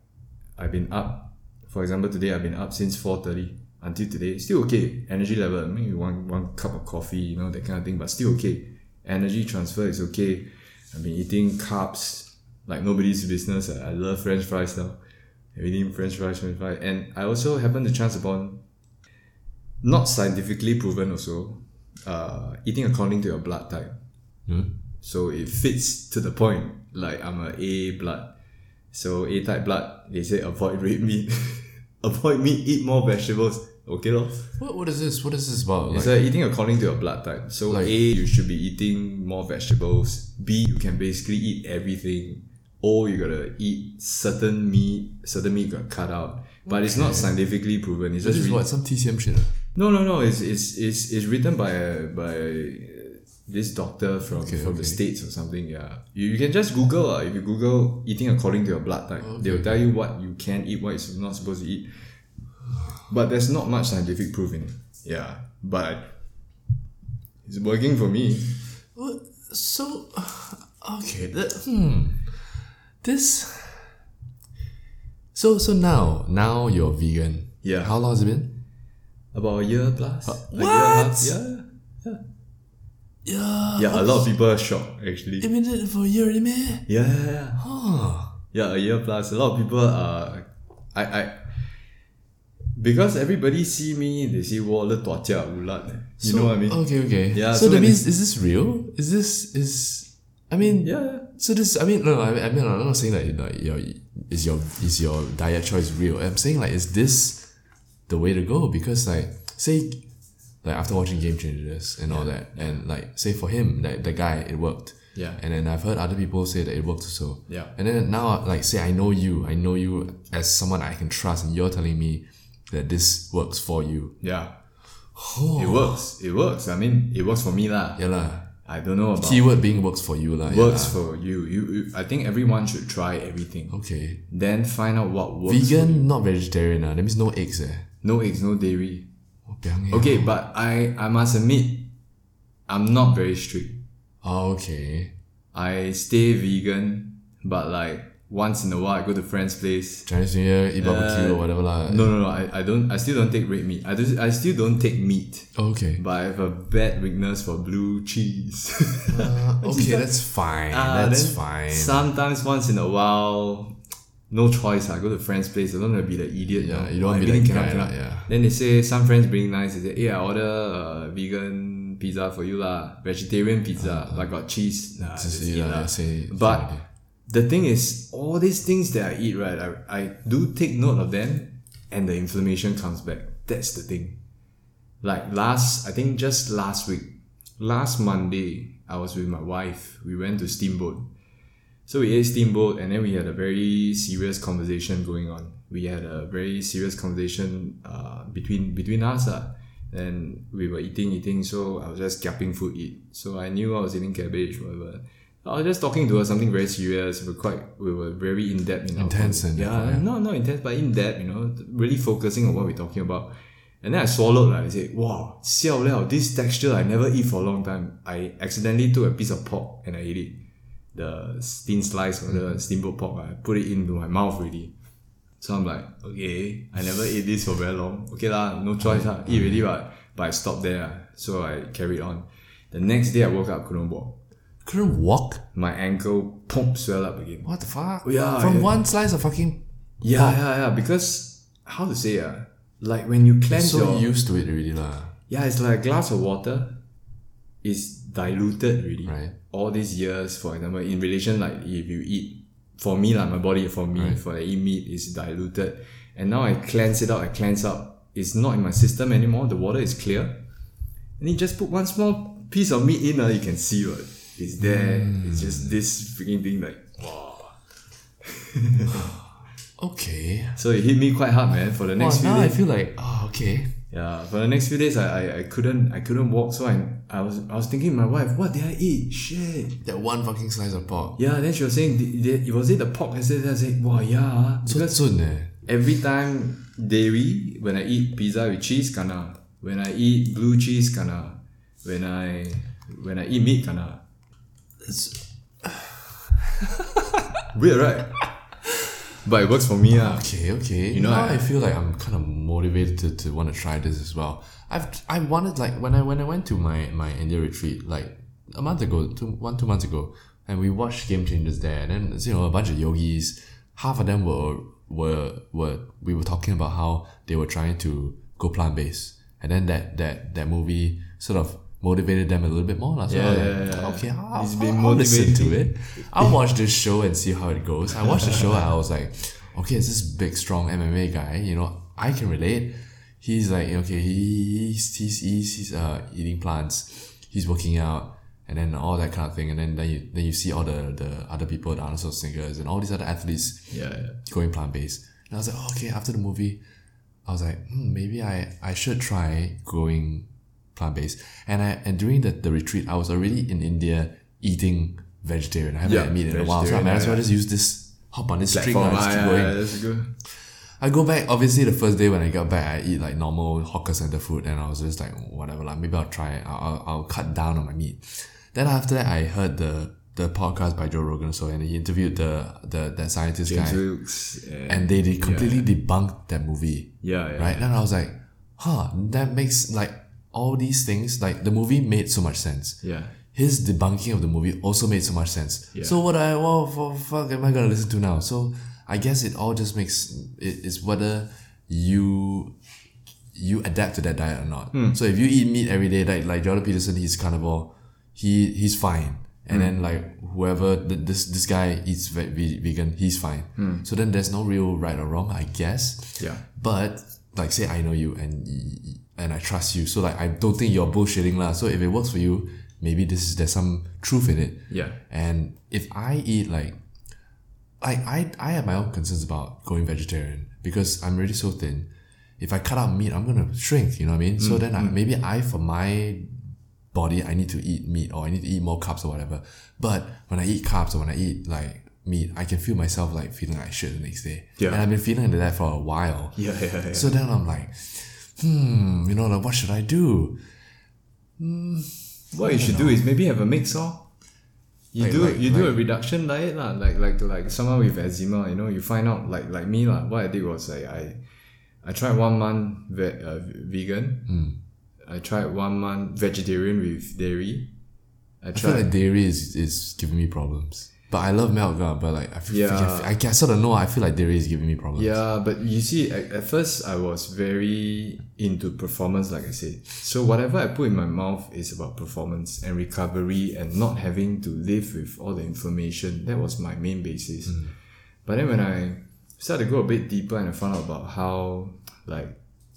I've been up, for example, today I've been up since 4.30 until today. Still okay. Energy level, maybe one, one cup of coffee, you know, that kind of thing, but still okay. Energy transfer is okay. I've been eating carbs like nobody's business. I I love French fries now. I've been eating French fries, French fries. And I also happen to chance upon, not scientifically proven also, uh, eating according to your blood type. Hmm? So it fits to the point. Like I'm a A blood. So A type blood, they say avoid red meat. avoid meat, eat more vegetables. Okay lor. What, what is this? What is this about? It's Like, eating according to your blood type. So Like- A, you should be eating more vegetables. B, you can basically eat everything. O, you gotta eat certain meat. Certain meat got cut out. But it's not scientifically proven. It's this just is re- what some TCM shit. ah? No, no, no. It's it's it's, it's written by a, by uh, this doctor from Okay, from the states or something. Yeah, you, you can just Google. Uh, if you Google eating according to your blood type, they will tell you what you can eat, what you're not supposed to eat. But there's not much scientific proof in it. Yeah, but it's working for me. What? So, okay. That, hmm. This. So so now now you're vegan. Yeah. How long has it been? about a year plus. Uh, what? Year half, yeah, yeah. Yeah. Yeah, a lot of people are shocked actually. You been it for a year, man. Yeah, Yeah. Huh. Yeah, a year plus. A lot of people are I I because everybody see me, they see wallet, Tuatia Ulat. You know what I mean? Okay, okay. Yeah. So, so that means is this real? Is this is I mean Yeah. So this I mean no, no I mean, I mean I'm not saying that like, your is your is your diet choice real. I'm saying like is this the way to go? Because like, say, like after watching Game Changers and all that, and like, say for him, that the guy, it worked. Yeah. And then I've heard other people say that it worked so. Yeah. And then now, like, say I know you, I know you as someone I can trust, and you're telling me that this works for you. Yeah. It works. It works. I mean, it works for me lah. Yeah lah. I don't know about Keyword being works for you lah. works lah. for you. you. You. I think everyone should try everything. Okay. Then find out what works. Vegan, not vegetarian. Ah, That means no eggs eh. No eggs, no dairy. Oh, eh. Okay, but I I must admit, I'm not very strict. Oh, okay. I stay vegan, but like once in a while I go to friend's place. Chinese New Year, eat barbecue or whatever lah. No, no, no. I, I don't. I still don't take red meat. I just, I still don't take meat. Oh, okay. But I have a bad weakness for blue cheese. Uh, okay, that's fine. Ah, that's then fine. Sometimes once in a while, no choice. I go to friend's place. I don't want to be the idiot. Yeah, know. you don't be that guy lah, yeah. Then they say some friends being nice. They say, "Hey, I order uh, vegan pizza for you lah, vegetarian pizza. but got cheese. Nah, just eat lah, lah." say- But the thing is, all these things that I eat, right? I, I do take note of them, and the inflammation comes back. That's the thing. Like last, I think just last week, last Monday, I was with my wife. We went to Steamboat. So we ate Steamboat, and then we had a very serious conversation going on. We had a very serious conversation uh, between between us. Uh. And we were eating, eating, so I was just gapping food eat. So I knew I was eating cabbage, whatever. I was just talking to her something very serious. We were quite, we were very in depth in Intense and yeah, yeah. not not intense, but in depth. You know, really focusing on what we're talking about. And then I swallowed. Like, I said, "Wow, xiao liao, this texture I never eat for a long time." I accidentally took a piece of pork and I ate it. The thin slice or the steamboat pork. I put it into my mouth already. So I'm like, okay, I never ate this for very long. Okay lah, no choice lah. Eat already, but but I stopped there. lah. So I carried on. The next day I woke up, couldn't walk. Couldn't walk? My ankle pump swell up again. What the fuck? Yeah, From yeah. one slice of fucking. Yeah, yeah, yeah. Because how to say uh, like when you cleanse So your used to it already lah. yeah, it's like a glass of water is diluted really. Right. All these years, for example, in relation like if you eat for me like my body for me for I eat meat is diluted, and now I cleanse it out. I cleanse out. It's not in my system anymore. The water is clear, and you just put one small piece of meat in. Uh, you can see what it's there. It's just this freaking thing like wow. Okay. So it hit me quite hard, man. For the Wow, next few now I feel like, oh, okay. Yeah, for the next few days, I, I, I couldn't I couldn't walk. So I I was I was thinking my wife, what did I eat? Shit. That one fucking slice of pork. Yeah, then she was saying, "Did- did- was it the pork? I said, I said, wow, yeah. So Because soon eh. every time dairy, when I eat pizza with cheese, kana. When I eat blue cheese, kana. When I when I eat meat, kana. It's, Weird, right? But it works for me, ah. okay, okay. You know, now I- I, feel like I'm kind of motivated to, to want to try this as well. I've I wanted like when I when I went to my my India retreat like a month ago, two one two months ago, and we watched Game Changers there, and then you know a bunch of yogis. Half of them were were were we were talking about how they were trying to go plant based, and then that that that movie sort of motivated them a little bit more. So I was Yeah, like, yeah, okay, I'll, been I'll, listen to it. I'll watch this show and see how it goes. I watched the show and I was like, okay, it's this big, strong MMA guy. You know, I can relate. He's like, okay, he's, he's, he's, he's uh, eating plants. He's working out and then all that kind of thing. And then, then you, then you see all the, the other people, the Arnold singers and all these other athletes Yeah, yeah. going plant based. And I was like, oh, okay, after the movie, I was like, hmm, maybe I, I should try going plant based. And I and during the, the retreat, I was already in India eating vegetarian. I haven't Yeah, had meat in a while, so I might as well just use this hop on this string Platform, and just ah, keep yeah, going. yeah, that's good. I go back, obviously, the first day when I got back, I eat like normal hawker center food, and I was just like, whatever, like, maybe I'll try it. I'll, I'll, I'll cut down on my meat. Then after that, I heard the the podcast by Joe Rogan, so and he interviewed the the that scientist James guy, Wilks. And, and they, they completely debunked that movie, yeah, yeah. right? And I was like, huh, that makes like all these things like the movie made so much sense. Yeah. His debunking of the movie also made so much sense. Yeah. So what I what for fuck am I gonna listen to now? So I guess it all just makes it is whether you you adapt to that diet or not. Hmm. So if you eat meat every day, like like Jordan Peterson, he's carnivore, he he's fine. And Hmm. then like whoever th- this this guy eats ve- ve- vegan, he's fine. So then there's no real right or wrong, I guess. Yeah. But like say I know you and and I trust you, so like I don't think you're bullshitting lah. So if it works for you, maybe this is there's some truth in it. Yeah. And if I eat like, like I I have my own concerns about going vegetarian because I'm already so thin. if I cut out meat, I'm gonna shrink. You know what I mean? So mm, then I, mm. maybe I, for my body, I need to eat meat or I need to eat more carbs or whatever. But when I eat carbs or when I eat like meat, I can feel myself like feeling like shit the next day. Yeah. And I've been feeling like that for a while. Yeah, yeah, yeah. So then I'm like, hmm, you know, like what should I do? what you should do is maybe have a mix or you Like- do like- you do a reduction diet lah, like like to like someone with eczema, you know, you find out like like me lah. What I did was like I I tried one month ve- uh, vegan. Hmm. I tried one month vegetarian with dairy. I I feel like dairy is, is giving me problems. But I love milk, uh, but like I, feel, Yeah. I, can sort of know I feel like dairy is giving me problems. Yeah, but you see, at, at first I was very into performance, like I said. So whatever I put in my mouth is about performance and recovery and not having to live with all the inflammation. That was my main basis. But then when I started to go a bit deeper and I found out about how like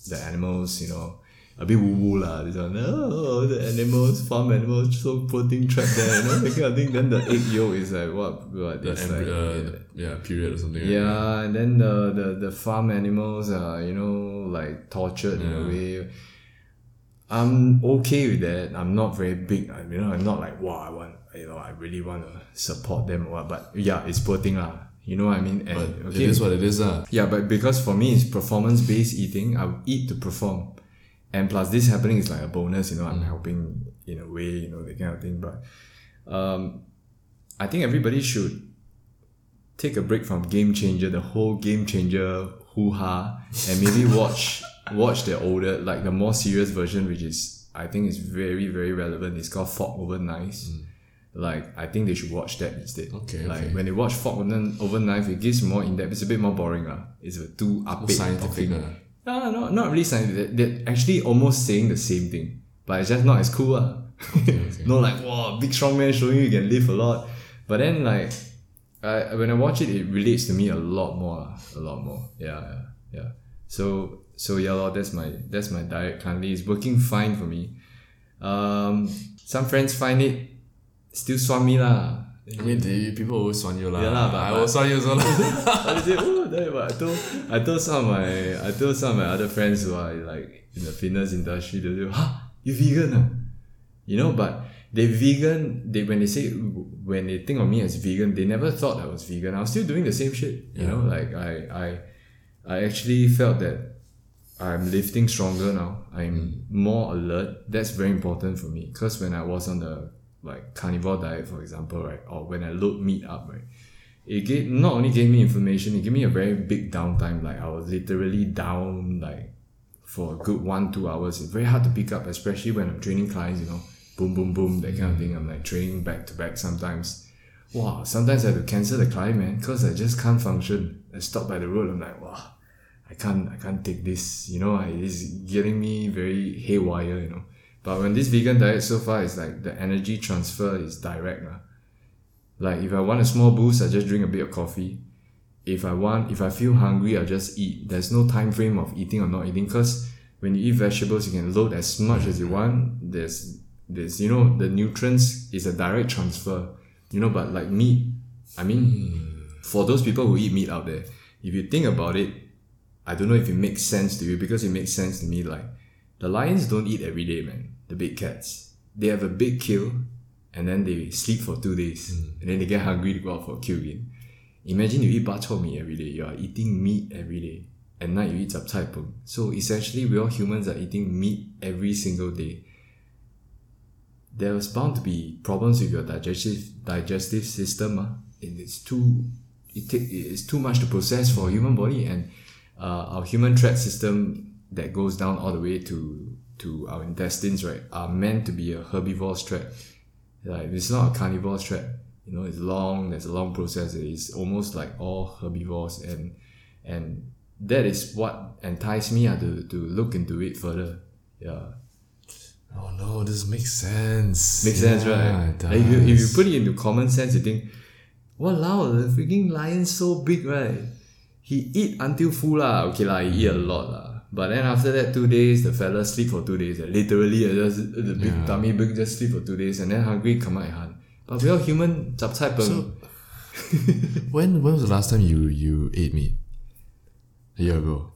the animals, you know, a bit woo woo lah. This one, oh, the animals, farm animals, so protein trapped there, you know, that kind of thing. Then the egg yolk is like what? What? The It's like, uh, the- yeah, period or something. like yeah, and then the, the, the farm animals are, you know, like tortured in a way. I'm okay with that. I'm not very big. I- You know, I'm not like, wow, I want, you know, I really want to support them or what. But yeah, it's poor thing lah. You know what I mean? And, But it is what it is. Uh. yeah, but because for me it's performance based eating, I eat to perform. And plus this happening is like a bonus, you know, I'm helping in a way, you know, that kind of thing. But um I think everybody should take a break from Game Changer, the whole Game Changer hoo ha, and maybe watch watch the older, like the more serious version, which is I think is very, very relevant. It's called Fork Over Knives. Like I think they should watch that instead. Okay, Like okay. when they watch Fog Over Knife, it gives more in depth. It's a bit more boring lah. It's a too upbeat scientific, talking. ah. No, no, not really scientific. They're, they're actually almost saying the same thing, but it's just not as cool. ah. no, like wow, big strong man showing you can lift a lot. But then like, I when I watch it, it relates to me a lot more, ah, a lot more. Yeah, yeah, yeah. So so yeah, lor, that's my that's my diet currently. It's working fine for me. Um, some friends find it still swami lah. I mean, the, people always swan you lah. Yeah lah, but- I will swan you also lah. I say, oh, that, but I told, I told some of my, I told some of my other friends who are like in the fitness industry, they say, huh, you vegan? ah?" You know, but they vegan, they, when they say, when they think of me as vegan, they never thought I was vegan. I was still doing the same shit, you know, like I, I, I actually felt that I'm lifting stronger now. I'm more alert. That's very important for me. Because when I was on the like carnivore diet, for example, right, or when I load meat up, right, it gave not only gave me inflammation, it gave me a very big downtime. Like I was literally down like for a good one, two hours. It's very hard to pick up, especially when I'm training clients, you know, boom, boom, boom, that kind of thing. I'm like training back to back sometimes. Wow, sometimes I have to cancel the client, man, because I just can't function. I stop by the road, I'm like, wow, I can't, I can't take this, you know, it's getting me very haywire, you know. But when this vegan diet so far is like the energy transfer is direct. lah. Like if I want a small boost, I just drink a bit of coffee. If I want, if I feel hungry, I just eat. There's no time frame of eating or not eating because when you eat vegetables, you can load as much as you want. There's, there's, you know, the nutrients is a direct transfer. You know, but like meat, I mean, for those people who eat meat out there, if you think about it, I don't know if it makes sense to you because it makes sense to me. Like the lions don't eat every day, man. The big cats, they have a big kill, and then they sleep for two days, and then they get hungry to go out for a kill again. Imagine you eat bak chor mee every day. You are eating meat every day. At night you eat zap cai png. So essentially, we all humans are eating meat every single day. There was bound to be problems with your digestive digestive system. ah. And it's too it take it's too much to process for a human body, and uh, our human threat system that goes down all the way to to our intestines, right, are meant to be a herbivore threat. Like it's not a carnivore threat. You know, it's long. There's a long process. It's almost like all herbivores, and and that is what enticed me uh, to to look into it further. Yeah, oh no, this makes sense. makes sense, right? it Like, if you if you put it into common sense, you think, "Wow, the freaking lion's so big, right? He eat until full lah. Okay lah, he eat a lot lah." But then after that two days, the fella sleep for two days. eh. Literally, uh, just the big Yeah. tummy big just sleep for two days, and then hungry come out hand. But we are human, png. So- when when was the last time you you ate meat? A year ago.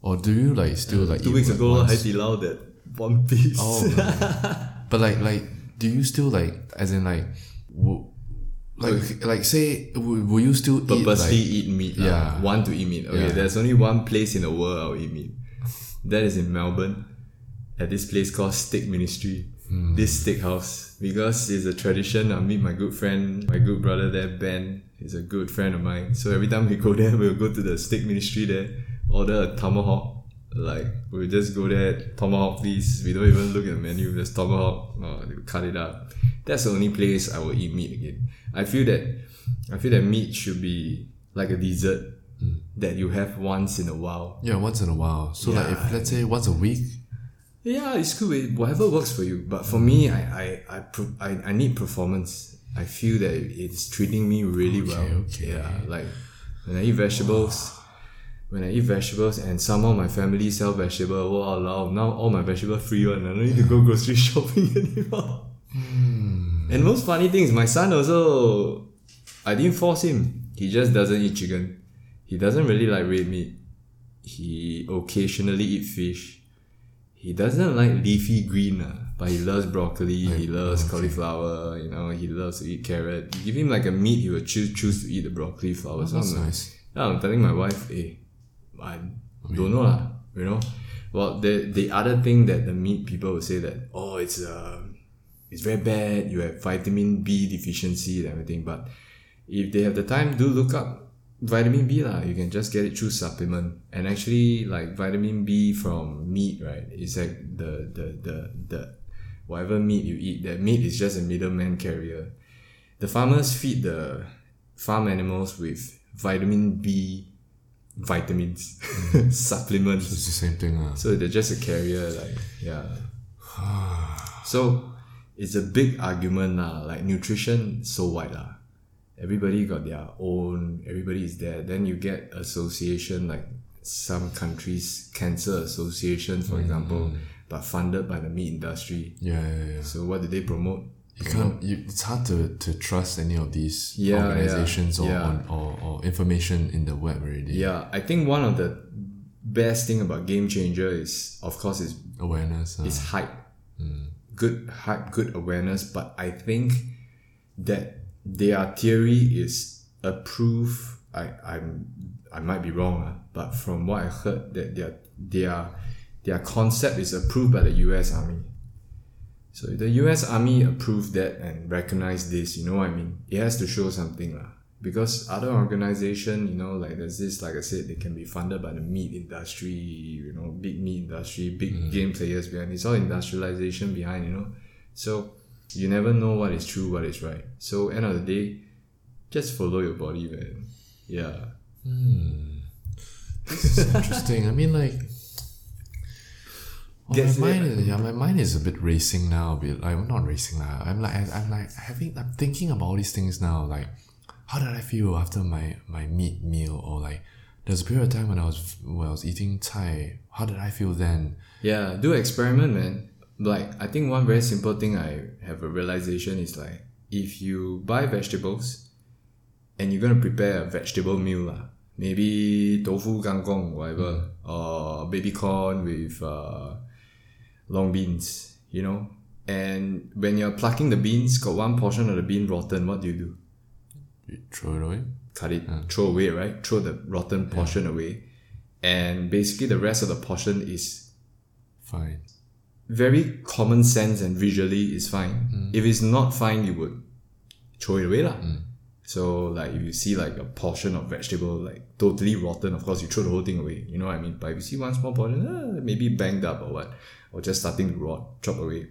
Or do you like still like Two eat weeks ago, once? Di Lao that one piece. Oh, but like like do you still like as in like wo- like like say will, will you still eat purposely like, eat meat. Yeah. Yeah. Want to eat meat. Okay, Yeah. there's only one place in the world I'll eat meat. That is in Melbourne. At this place called Steak Ministry. Hmm. This steakhouse. Because it's a tradition, I'll meet my good friend, my good brother there, Ben. He's a good friend of mine. So every time we go there, we'll go to the steak ministry there, order a tomahawk. Like, we'll just go there, tomahawk please. We don't even look at the menu, just tomahawk. Oh, they cut it up. That's the only place I will eat meat again. I feel that I feel that meat should be like a dessert that you have once in a while. yeah once in a while so like if let's say once a week Yeah, it's cool. Whatever works for you. But for me, I I I, pro- I, I need performance. I feel that it's treating me really well. okay. Yeah, like when I eat vegetables, when I eat vegetables, and some of my family sell vegetable. Oh, wow, wow, now all my vegetable free one. I don't need to go grocery shopping anymore. Hmm. And most funny thing is, my son also, I didn't force him. He just doesn't eat chicken. He doesn't really like red meat. He occasionally eat fish. He doesn't like leafy green, uh, but he loves broccoli. he loves cauliflower. You know, he loves to eat carrot. You give him like a meat, he will choose choose to eat the broccoli flower. so that's I'm nice. yeah, I'm telling my wife, hey, I don't know lah, you know. Well, the the other thing that the meat people will say that oh, it's uh, it's very bad. You have vitamin B deficiency and everything. But if they have the time, do look up vitamin B lah. You can just get it through supplement. And actually, like vitamin B from meat, right? It's like the the the the whatever meat you eat. That meat is just a middleman carrier. The farmers feed the farm animals with vitamin B vitamins supplements. it's the same thing uh. So they're just a carrier, like yeah. so it's a big argument lah. Like nutrition so wide lah. Everybody got their own. Everybody is there. Then you get association like some countries cancer association, for example, but funded by the meat industry. yeah yeah yeah So what do they promote? you can't you, it's hard to, to trust any of these Yeah, organizations or. Or, or, or information in the web already Yeah, I think one of the best thing about Game Changer is, of course, is awareness uh, is hype. Good hype, good awareness. But I think that their theory is approved. I I'm I might be wrong, ah, but from what I heard, that their their their concept is approved by the U.S. Army. So if the U.S. Army approved that and recognized this, you know what I mean? It has to show something, lah. Because other organization, you know, like there's this, like I said, they can be funded by the meat industry, you know, big meat industry, big game players behind. It's all industrialization behind, you know. So you never know what is true, what is right. So end of the day, just follow your body, man. Yeah. Hmm. This is interesting. I mean, like, well, my mind, is, yeah, my mind is a bit racing now. A bit, like, I'm not racing now. I'm like, I'm like having, I'm thinking about all these things now. Like, how did I feel after my my meat meal, or like, there's a period of time when I was when I was eating Thai. How did I feel then? Yeah, do experiment, man. Like I think one very simple thing I have a realization is like if you buy vegetables and you're gonna prepare a vegetable meal lah, maybe tofu kangkong, whatever, or baby corn with uh, long beans, you know. And when you're plucking the beans, got one portion of the bean rotten, what do you do? You throw it away. cut it, throw away, right? Throw the rotten portion away. And basically the rest of the portion is Fine. Very common sense and visually is fine. If it's not fine, you would throw it away lah. So like if you see like a portion of vegetable like totally rotten, of course you throw the whole thing away. You know what I mean? But if you see one small portion, ah, maybe banged up or what, or just starting to rot, chop away.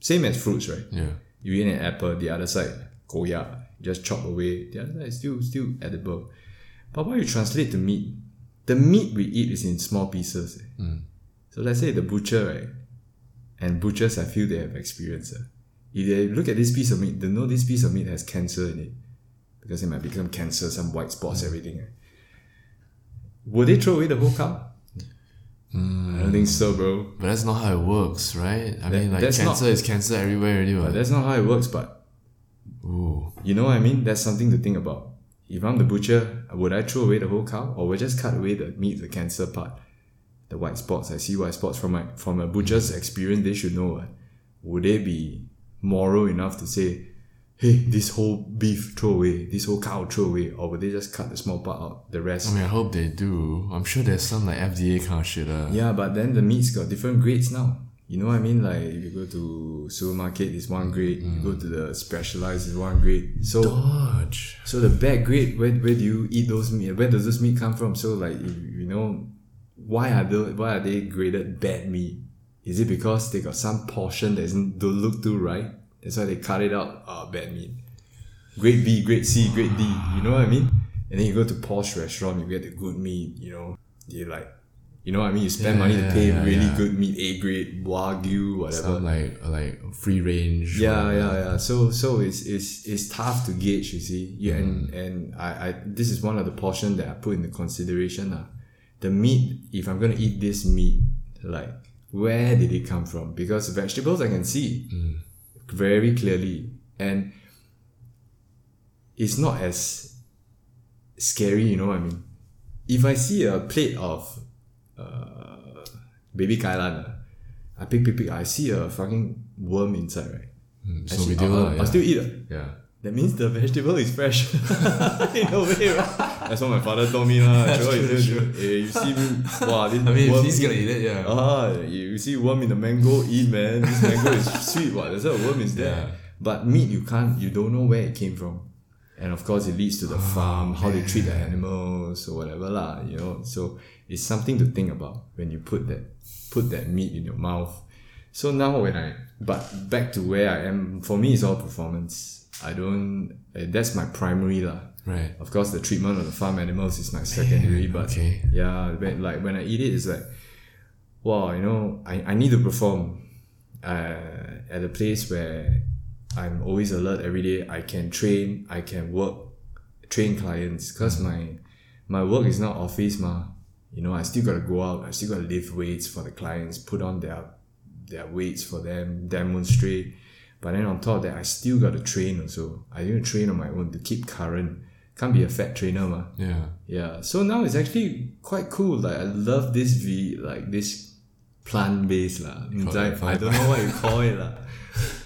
Same as fruits, right? Yeah. You eat an apple, the other side, goya, just chop away. The other side is still still edible. But when you translate to meat, the meat we eat is in small pieces. eh. So let's say the butcher, right? And butchers, I feel they have experience. If they look at this piece of meat, they know this piece of meat has cancer in it. Because it might become cancer, some white spots, everything. eh. Would they throw away the whole cow? I don't think so, bro. But that's not how it works, right? I mean, like, cancer not- is cancer everywhere already. But that's not how it works, but Ooh. You know what I mean? That's something to think about. If I'm the butcher, would I throw away the whole cow or would I just cut away the meat, the cancer part? The white spots. I see white spots from my from a butcher's experience. They should know. uh, Would they be moral enough to say, "Hey, this whole beef throw away, this whole cow throw away," or would they just cut the small part out, the rest? I mean, I hope they do. I'm sure there's some like FDA kind of shit. Uh. Yeah, but then the meat's got different grades now. You know what I mean? Like if you go to supermarket, it's one grade. You go to the specialized, it's one grade. So Dodge. so the bad grade, where, where do you eat those meat? Where does this meat come from? So like you, you know, why are they why are they graded bad meat? Is it because they got some portion that doesn't don't look too right? That's why they cut it out. Ah, bad meat. Grade B, grade C, grade D. You know what I mean? And then you go to posh restaurant, you get the good meat. You know, you like, you know what I mean? You spend Yeah, money to pay yeah, really yeah. good meat, A grade, wagyu, whatever. Some like like free range. Yeah, yeah, yeah. So so it's it's it's tough to gauge, you see. Yeah, and Mm. and I, I this is one of the portion that I put into consideration. Uh. The meat, if I'm gonna eat this meat, like where did it come from? Because vegetables I can see Mm. very clearly. And it's not as scary, you know what I mean? If I see a plate of uh, baby kailan, uh, I pick, pick, pick, I see a fucking worm inside, right? Mm, I So see- we do I'll, lah, I'll still eat it. yeah. That means the vegetable is fresh. In a way, right? That's what my father told me. lah. Sure, true, you, true. eh, you see wow, this I mean, worm, he's gonna eat it, yeah. Ah, you you see worm in the mango, eat man. This mango is sweet. What? That's why a worm is there. Yeah. But meat, you can't. You don't know where it came from, and of course, it leads to the farm, how they treat the animals or whatever lah. You know, so it's something to think about when you put that put that meat in your mouth. So now when I but back to where I am, for me, it's all performance. I don't. eh, That's my primary lah. Right. Of course, the treatment of the farm animals is my secondary, but okay. yeah, when, like when I eat it, it's like, wow, you know, I, I need to perform uh, at a place where I'm always alert every day. I can train, I can work, train clients, because my my work is not office, ma. You know, I still gotta go out, I still gotta lift weights for the clients, put on their their weights for them, demonstrate. But then on top of that, I still gotta train also. I to train on my own to keep current. Can't be a fat trainer, ma. Yeah. Yeah, so now it's actually quite cool. Like I love this V, like this plant based. Call I, don't know what you call it lah.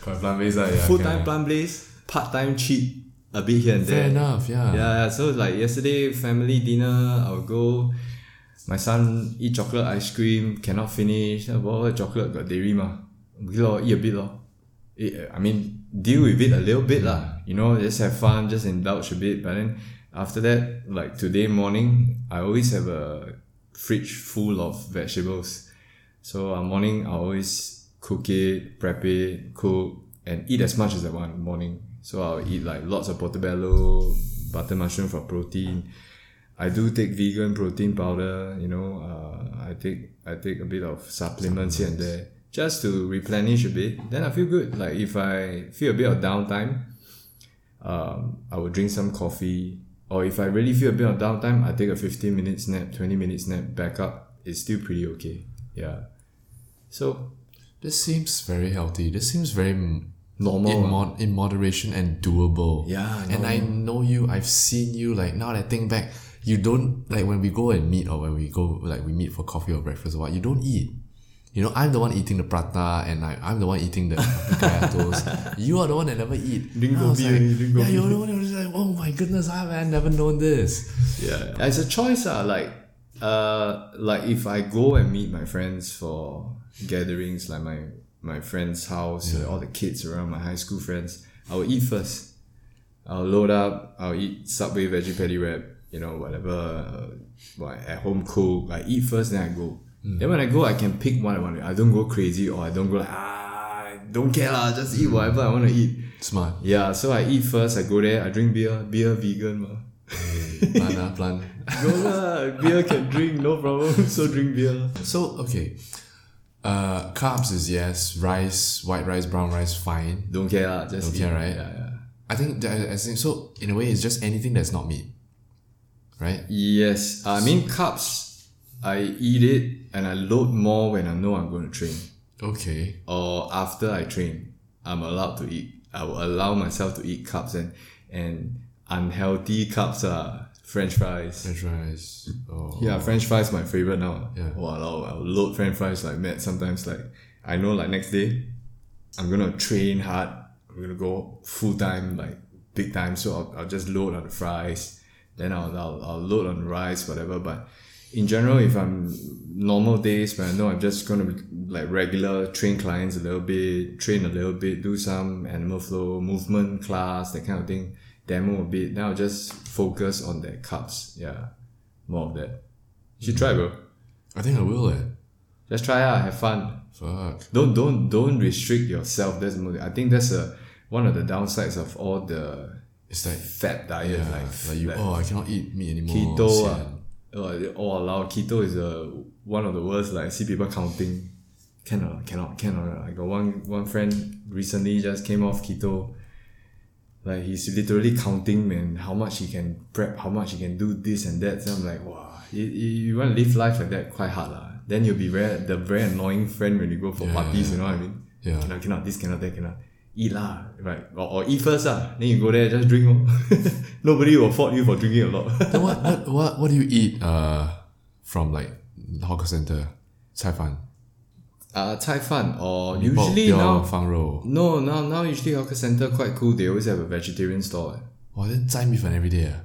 Quite plant based, ah, yeah. Full time plant based, part time cheat, a bit here and Fair there. enough, yeah. Yeah, yeah. So like yesterday, family dinner, I'll go. My son eat chocolate ice cream, cannot finish. What chocolate got dairy ma? Lor, eat a bit lor. Eat, I mean, deal with it a little bit lah. You know, just have fun, just indulge a bit. But then after that, like today morning, I always have a fridge full of vegetables. So uh, morning, I always cook it, prep it, cook, and eat as much as I want morning. So I'll eat like lots of portobello, butter mushroom for protein. I do take vegan protein powder. You know, uh, I take I take a bit of supplements here and there just to replenish a bit. Then I feel good. Like if I feel a bit of downtime, um, I will drink some coffee. Or if I really feel a bit of downtime, I take a 15 minutes nap, 20 minutes nap, back up. It's still pretty okay. Yeah. So This seems very healthy. This seems very normal. in, mod- in moderation and doable. Yeah, And I know you, I've seen you, like, now that I think back, you don't, like, when we go and meet or when we go, like, we meet for coffee or breakfast or what, you don't eat. You know, I'm the one eating the prata and I, I'm the one eating the kaya toast. You are the one that never eat. Drink And I was like, Yeah, you're the one that was like, oh my goodness, I've never known this. yeah it's a choice uh, like uh like if i go and meet my friends for gatherings like my my friend's house uh, all the kids around my high school friends i will eat first i'll load up i'll eat subway veggie patty wrap you know whatever uh, what, at home cook i eat first then i go then when i go i can pick what i want i don't go crazy or i don't go like ah I don't care lah just eat whatever i want to eat Smart. yeah so i eat first i go there i drink beer beer vegan ma. Plan, ah, plan. Go lah, beer can drink, no problem. So drink beer. So, okay. Uh, carbs is yes, rice, white rice, brown rice, fine. Don't care lah, just Don't eat. care, right? Yeah, yeah. I think that, I think so. In a way, it's just anything that's not meat, right? Yes, I mean carbs. I eat it and I load more when I know I'm going to train, Okay. or after I train. I'm allowed to eat. I will allow myself to eat carbs and and unhealthy carbs are French fries. French fries. Oh. Yeah, French fries my favorite now. Yeah. Wow, I'll load French fries like mad. Sometimes like I know like next day, I'm gonna train hard. I'm gonna go full time like big time. So I'll, I'll just load on the fries. Then I'll, I'll I'll load on rice whatever. But in general, if I'm normal days when I know I'm just gonna be like regular train clients a little bit, train a little bit, do some animal flow movement class that kind of thing, demo a bit. I'll just focus on the carbs. Yeah, more of that. You should try, bro. I think I will. Eh. Just try out, have fun. Fuck. Don't don't don't restrict yourself. That's most, I think that's a one of the downsides of all the It's like fat diet, yeah, like, like you. like oh, I cannot eat meat anymore. keto. sian. Uh, oh, allow keto is a one of the worst. Like I see people counting, cannot cannot cannot. I got one one friend recently just came off keto. Like he's literally counting man how much he can prep, how much he can do this and that. So I'm like, wow, you, you, want to live life like that quite hard lah. Then you'll be very the very annoying friend when you go for Yeah, parties. You know what I mean? Yeah. Cannot, cannot, this cannot, that cannot eat lah, right? Or, or eat first ah. Then you go there, just drink. Oh. Nobody will fault you for drinking a lot. then what, what what what do you eat uh from like hawker center? Cai fan. Uh, cai fan or usually now fang. No, now now usually hawker center quite cool. They always have a vegetarian store. Eh. Wow, then cai mi fan every day. Eh?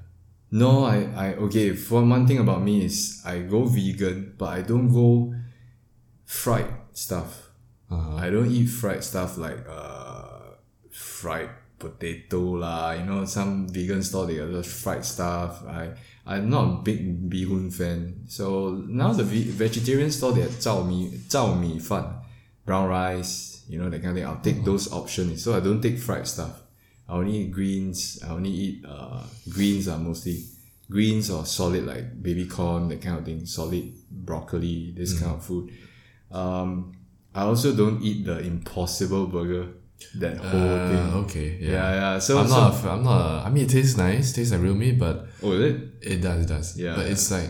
No, I, I okay. For one thing about me is I go vegan, but I don't go fried stuff. Uh-huh. I don't eat fried stuff like uh fried potato lah, you know, some vegan store they got those fried stuff. I I'm not a big bihun fan. So now the ve- vegetarian store they have zhao mi zhao mi fan, brown rice, you know that kind of thing. I'll take mm-hmm. those options. So I don't take fried stuff. I only eat greens. I only eat uh, greens are mostly greens or solid like baby corn that kind of thing. Solid broccoli, this mm. kind mm-hmm. of food. Um, I also don't eat the Impossible Burger that whole Uh, thing. okay, yeah. Yeah, yeah. So, I'm so not. A, f- I'm not. A, I mean, it tastes nice. Tastes like real meat, but oh, is it? it does. It does. Yeah, But yeah. it's like,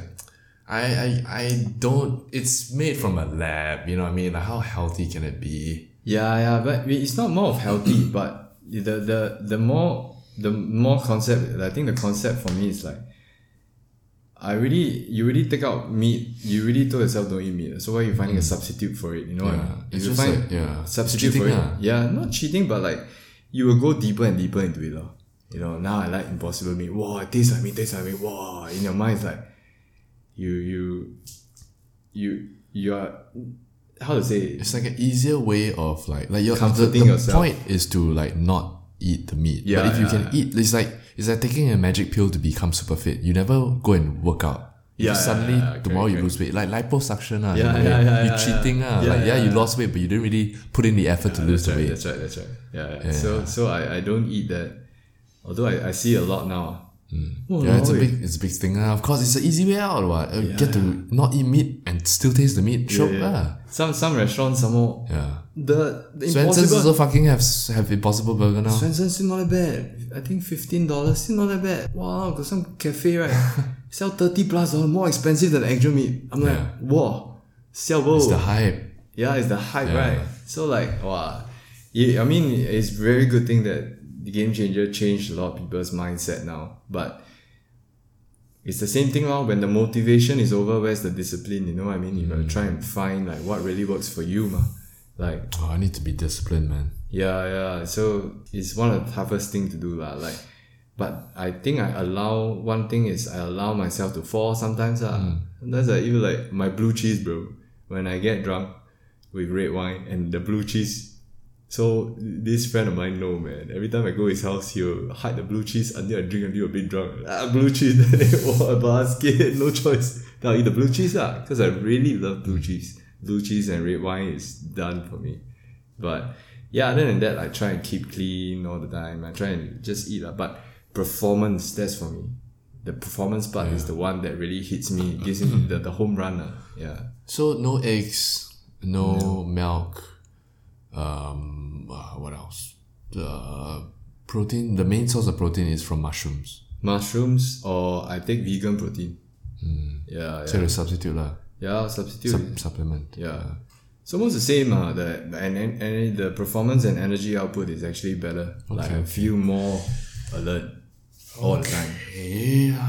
I, I, I don't. It's made from a lab. You know what I mean? Like, how healthy can it be? Yeah, yeah, but it's not more of healthy, but the the the more the more concept. I think the concept for me is like, I really you really take out meat. You really told yourself don't eat meat. So why are you finding a mm. substitute for it? You know Yeah, it's you find like- yeah, substitute cheating for it. lah. Yeah, not cheating, but like you will go deeper and deeper into it. lor. You know, now I like impossible meat. Wow, it tastes like meat, tastes like meat. Wow, in your mind it's like you you you you are how to say it? It's like an easier way of like like your the, Comforting the yourself. point is to like not eat the meat. Yeah, but if you can yeah. eat, it's like it's like taking a magic pill to become super fit. You never go and work out. Yeah, you yeah, suddenly yeah, yeah, tomorrow you correct, lose weight. Like liposuction. ah, Yeah, in a way. yeah, yeah, You yeah, cheating. yeah. like, Yeah, yeah, you lost weight, but you didn't really put in the effort to lose the right, weight. That's right. That's right. Yeah. yeah. So so I, I don't eat that. Although I, I see a lot now. Oh, Yeah, it's a big, it's a big thing. ah. Of course, it's an easy way out. What? Uh, Get to not eat meat and still taste the meat. Sure, yeah. Some some restaurants some more yeah. The, the Swensen's also fucking have have impossible burger now. Swensen's still not that bad. I think fifteen dollars still not that bad. Wow, got some cafe right sell thirty plus dollars more expensive than the actual meat. I'm like, Yeah. wow, sell bro. It's the hype. Yeah, it's the hype, Yeah. right? So like, wow. Yeah, I mean, it's very good thing that the game changer changed a lot of people's mindset now. But it's the same thing now. When the motivation is over, where's the discipline? You know what I mean? You gotta mm. try and find like what really works for you, ma. Like, Oh, I need to be disciplined, man. yeah, yeah. So it's one of the toughest thing to do, lah. Like, but I think I allow one thing is I allow myself to fall sometimes, lah. Sometimes I even like my blue cheese, bro. When I get drunk with red wine and the blue cheese. So this friend of mine know man. Every time I go his house, he'll hide the blue cheese until I drink until a bit drunk. Ah, blue cheese. Then a basket, no choice. Then I'll eat the blue cheese lah, because I really love blue cheese. Blue cheese and red wine is done for me. But yeah, other than that, I try and keep clean all the time. I try and just eat. lah. But performance, that's for me. The performance part is the one that really hits me, gives me the, the home run. lah. Yeah. So no eggs, no milk. Um, uh, what else? The protein. The main source of protein is from mushrooms. Mushrooms or I take vegan protein. Yeah, So yeah. substitute lah. Yeah, substitute. Sup- supplement. yeah. It's almost the same. Uh, the, the, and, and, the performance and energy output is actually better. like I feel more alert. all the time.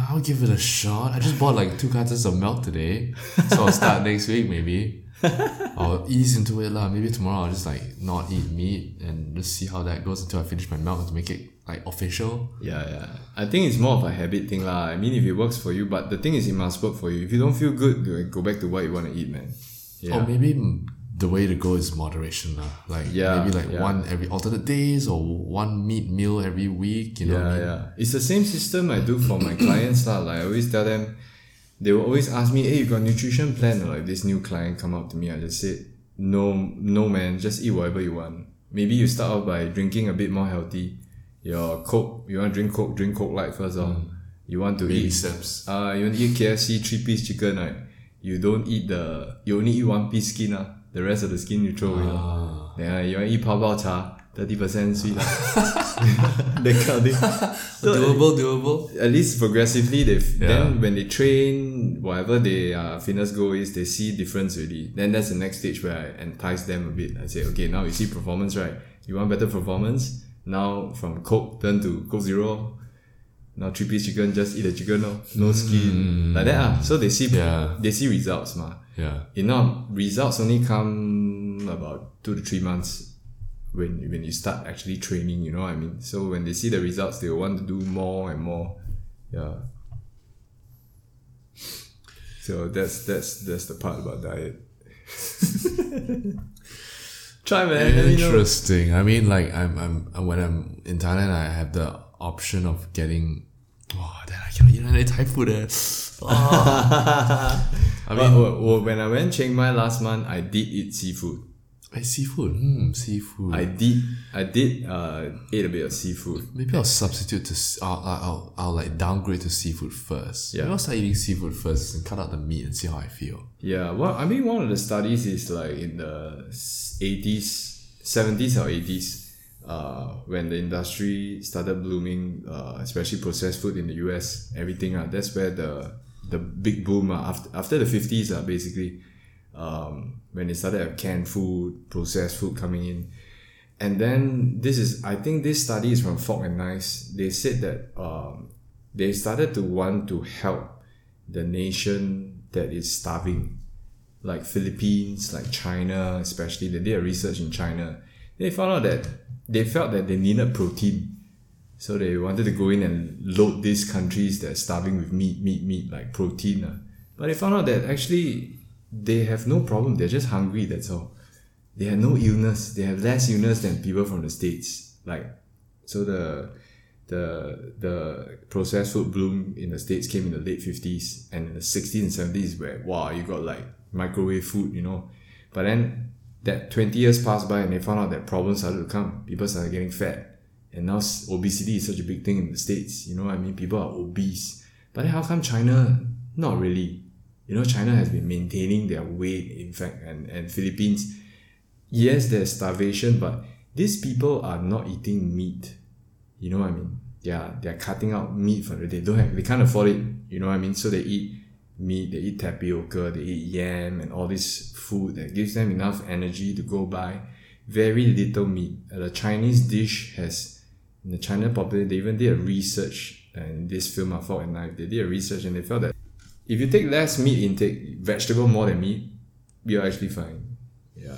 I'll give it a shot. I just bought like two cartons of milk today, so I'll start next week maybe. I'll ease into it lah. Maybe tomorrow I'll just like not eat meat and just see how that goes until I finish my milk to make it like official. Yeah, yeah. I think it's more of a habit thing lah. I mean, if it works for you, but the thing is, it must work for you. If you don't feel good, go- back to what you want to eat, man. Yeah. Or maybe the way to go is moderation lah. Like Yeah, maybe like yeah. one every alternate days or one meat meal every week. You know. what I Yeah, mean? yeah. It's the same system I do for my clients lah. Like I always tell them, they will always ask me, "Hey, you got a nutrition plan?" Or like this new client come up to me, I just said, "No, no, man. Just eat whatever you want. Maybe you start off by drinking a bit more healthy your coke. You want to drink coke, drink coke light first. Oh. Mm. You want to eat steps. Uh, you want to eat KFC three piece chicken, right? You don't eat the. You only eat one piece skin. Uh, the rest of the skin you throw away. Ah. Then ah, you want to eat pao pao cha. Thirty percent sweet, that kind of thing. So doable, doable. At least progressively, they yeah. then when they train, whatever their uh, fitness goal is, they see difference already. Then that's the next stage where I entice them a bit. I say, okay, now you see performance, right? You want better performance now from coke turn to coke zero now three piece chicken just eat the chicken no, no skin like that ah. so they see Mm. Yeah. they see results ma. Yeah. you know results only come about two to three months when when you start actually training you know what I mean so when they see the results they want to do more and more yeah so that's that's that's the part about diet try man let me know. Interesting. I mean, like I'm, I'm when I'm in Thailand, I have the option of getting. Oh, then I cannot eat any Thai food. Eh. Oh. I mean, well, well, when I went Chiang Mai last month I did eat seafood eh, seafood. Hmm, seafood. I did I did uh ate a bit of seafood Maybe I'll substitute to. I'll, I'll, I'll like downgrade to seafood first. Yeah. Maybe I'll start eating seafood first and cut out the meat and see how I feel. Yeah, well, I mean, one of the studies is like in the eighties, seventies or eighties, uh, when the industry started blooming, uh, especially processed food in the U.S. Everything, uh, that's where the the big boom uh, after after the fifties, uh, basically, um, when they started have canned food, processed food coming in, and then this is I think this study is from Fork and Nice. They said that um, they started to want to help the nation that is starving, like Philippines, like China, especially. They did a research in China. They found out that they felt that they needed protein. So they wanted to go in and load these countries that are starving with meat, meat, meat, like protein. ah. But they found out that actually they have no problem. They're just hungry, that's all. They have no illness. They have less illness than people from the States. Like, so the the the processed food bloom in the states came in the late 50s and in the 60s and 70s where wow you got like microwave food you know but then that 20 years passed by and they found out that problems started to come people started getting fat and now obesity is such a big thing in the states you know i mean people are obese but then how come china not really you know china has been maintaining their weight in fact and and philippines yes there's starvation but these people are not eating meat you know what I mean? Yeah, they're cutting out meat for the They don't have, they can't afford it. You know what I mean? So they eat meat, they eat tapioca, they eat yam and all this food that gives them enough energy to go by. Very little meat. Uh, The Chinese dish has, in the China population, they even did a research and this film, I Fork and Knife. They did a research and they felt that if you take less meat intake, vegetable more than meat, you're actually fine. Yeah.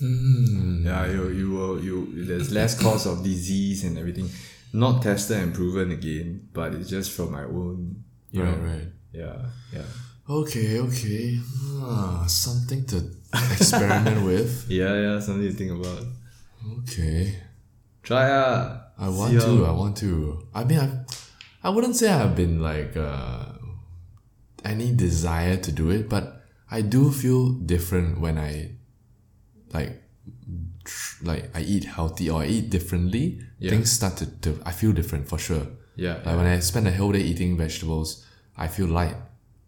Yeah, you you will you there's less cause of disease and everything. Not tested and proven again, but it's just from my own you Right, know. right. Yeah, yeah. Okay, okay. Ah, something to experiment with. Yeah, yeah, something to think about. Okay. Try ah. I want to. I want to. I mean, I, I wouldn't say I've been like uh, any desire to do it, but I do feel different when I like tr- like I eat healthy or I eat differently. Yeah. Things start to, to I feel different for sure. Yeah, Like when I spend a whole day eating vegetables, I feel light.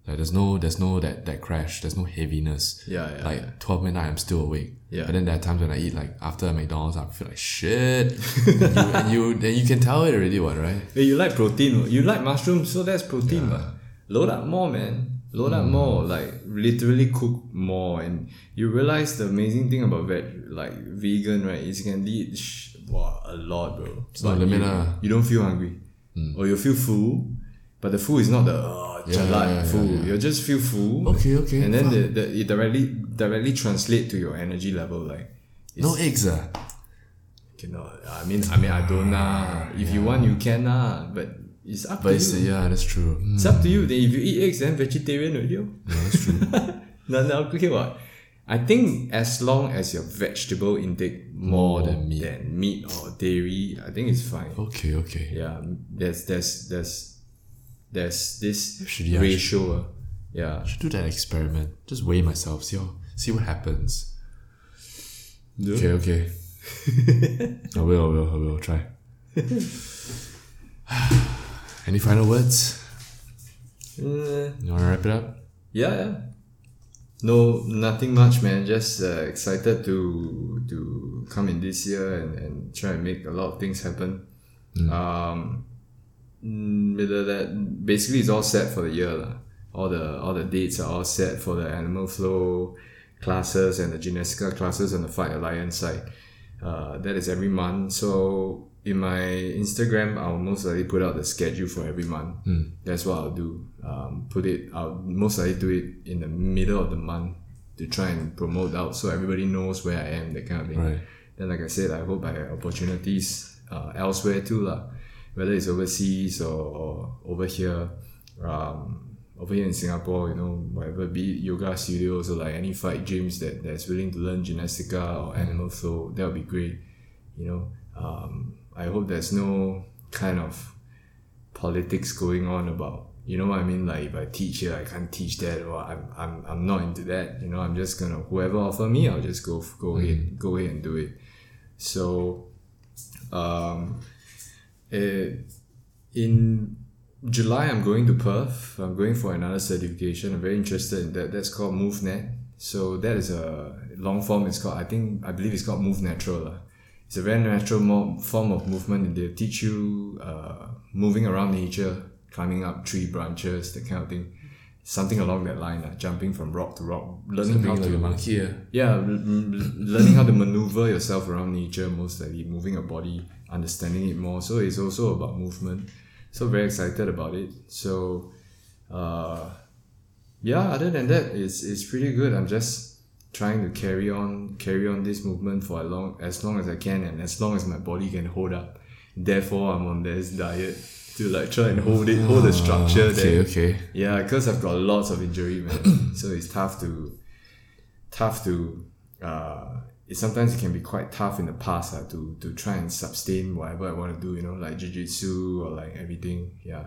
Like there's no there's no that that crash. There's no heaviness. Yeah, yeah, Like twelve midnight, I'm still awake. Yeah. But then there are times when I eat like after McDonald's, I feel like shit. and, you, and you then you can tell it already, what right? Hey, you like protein? You like mushrooms, so that's protein, yeah. Load up more, man. Load up more. Like literally cook more, and you realize the amazing thing about veg, like vegan, right? Is you can eat sh- wow, a lot, bro. no But limit you, ah. you don't feel hungry. or you feel full, but the full is not the uh, Yeah, jalat yeah, yeah, full. yeah. You just feel full. Okay, okay, And then the, the, it directly directly translate to your energy level. Like No eggs, ah. cannot. I mean, I mean, I don't nah. If you want, you can nah. But it's up But to it's, you. yeah, that's true. It's up to you. Then if you eat eggs, then vegetarian already. oh. yeah, that's true. no, no, okay, what? I think as long as your vegetable intake more, More than meat. than meat or dairy, I think it's fine. okay, okay. Yeah, there's there's there's there's this Should- yeah, ratio. uh, yeah, should do that experiment. Just weigh myself, see how, see what happens. Okay, okay. I will, I will, I will try. Any final words? Uh, You wanna wrap it up? yeah, yeah. No, nothing much, man. Just uh, excited to to come in this year and, and try and make a lot of things happen. Um, mm, with the- that basically it's all set for the year lah. All the all the dates are all set for the animal flow classes and the Gymnastica classes on the Fight Alliance side. Uh, that is every month. So in my Instagram, I'll most likely put out the schedule for every month. That's what I'll do. Um, put it. I'll most likely do it in the middle of the month to try and promote out so everybody knows where I am. That kind of thing. Right. Then, like I said, I hope I have opportunities uh, elsewhere too, lah. Whether it's overseas or, or over here, um, over here in Singapore, you know, whatever, be it yoga studios or like any fight gyms that that's willing to learn gymnastica or animal flow, that would be great. You know, um, I hope there's no kind of politics going on about you know what I mean? Like if I teach here I can't teach that or I'm, I'm, I'm not into that you know? I'm just gonna whoever offer me I'll just go go ahead go ahead and do it. So um eh, in July I'm going to Perth. I'm going for another certification. I'm very interested in that. That's called MovNat so that is a long form. It's called I think I believe it's called Move Natural. It's a very natural mo- form of movement and they teach you uh, moving around nature climbing up tree branches that kind of thing. Something along that line uh, jumping from rock to rock learning how like to monkey, yeah. yeah l- l- learning how to maneuver yourself around nature most likely moving your body understanding it more. So it's also about movement. So very excited about it. So uh yeah other than that it's it's pretty good. I'm just trying to carry on carry on this movement for a long as long as i can and as long as my body can hold up therefore i'm on this diet to like try and hold it hold the structure Ah, Okay, there okay. yeah, because I've got lots of injury, man. so it's tough to, tough to, uh, it sometimes it can be quite tough in the past uh, to to try and sustain whatever I want to do. You know, like jiu-jitsu or like everything. Yeah,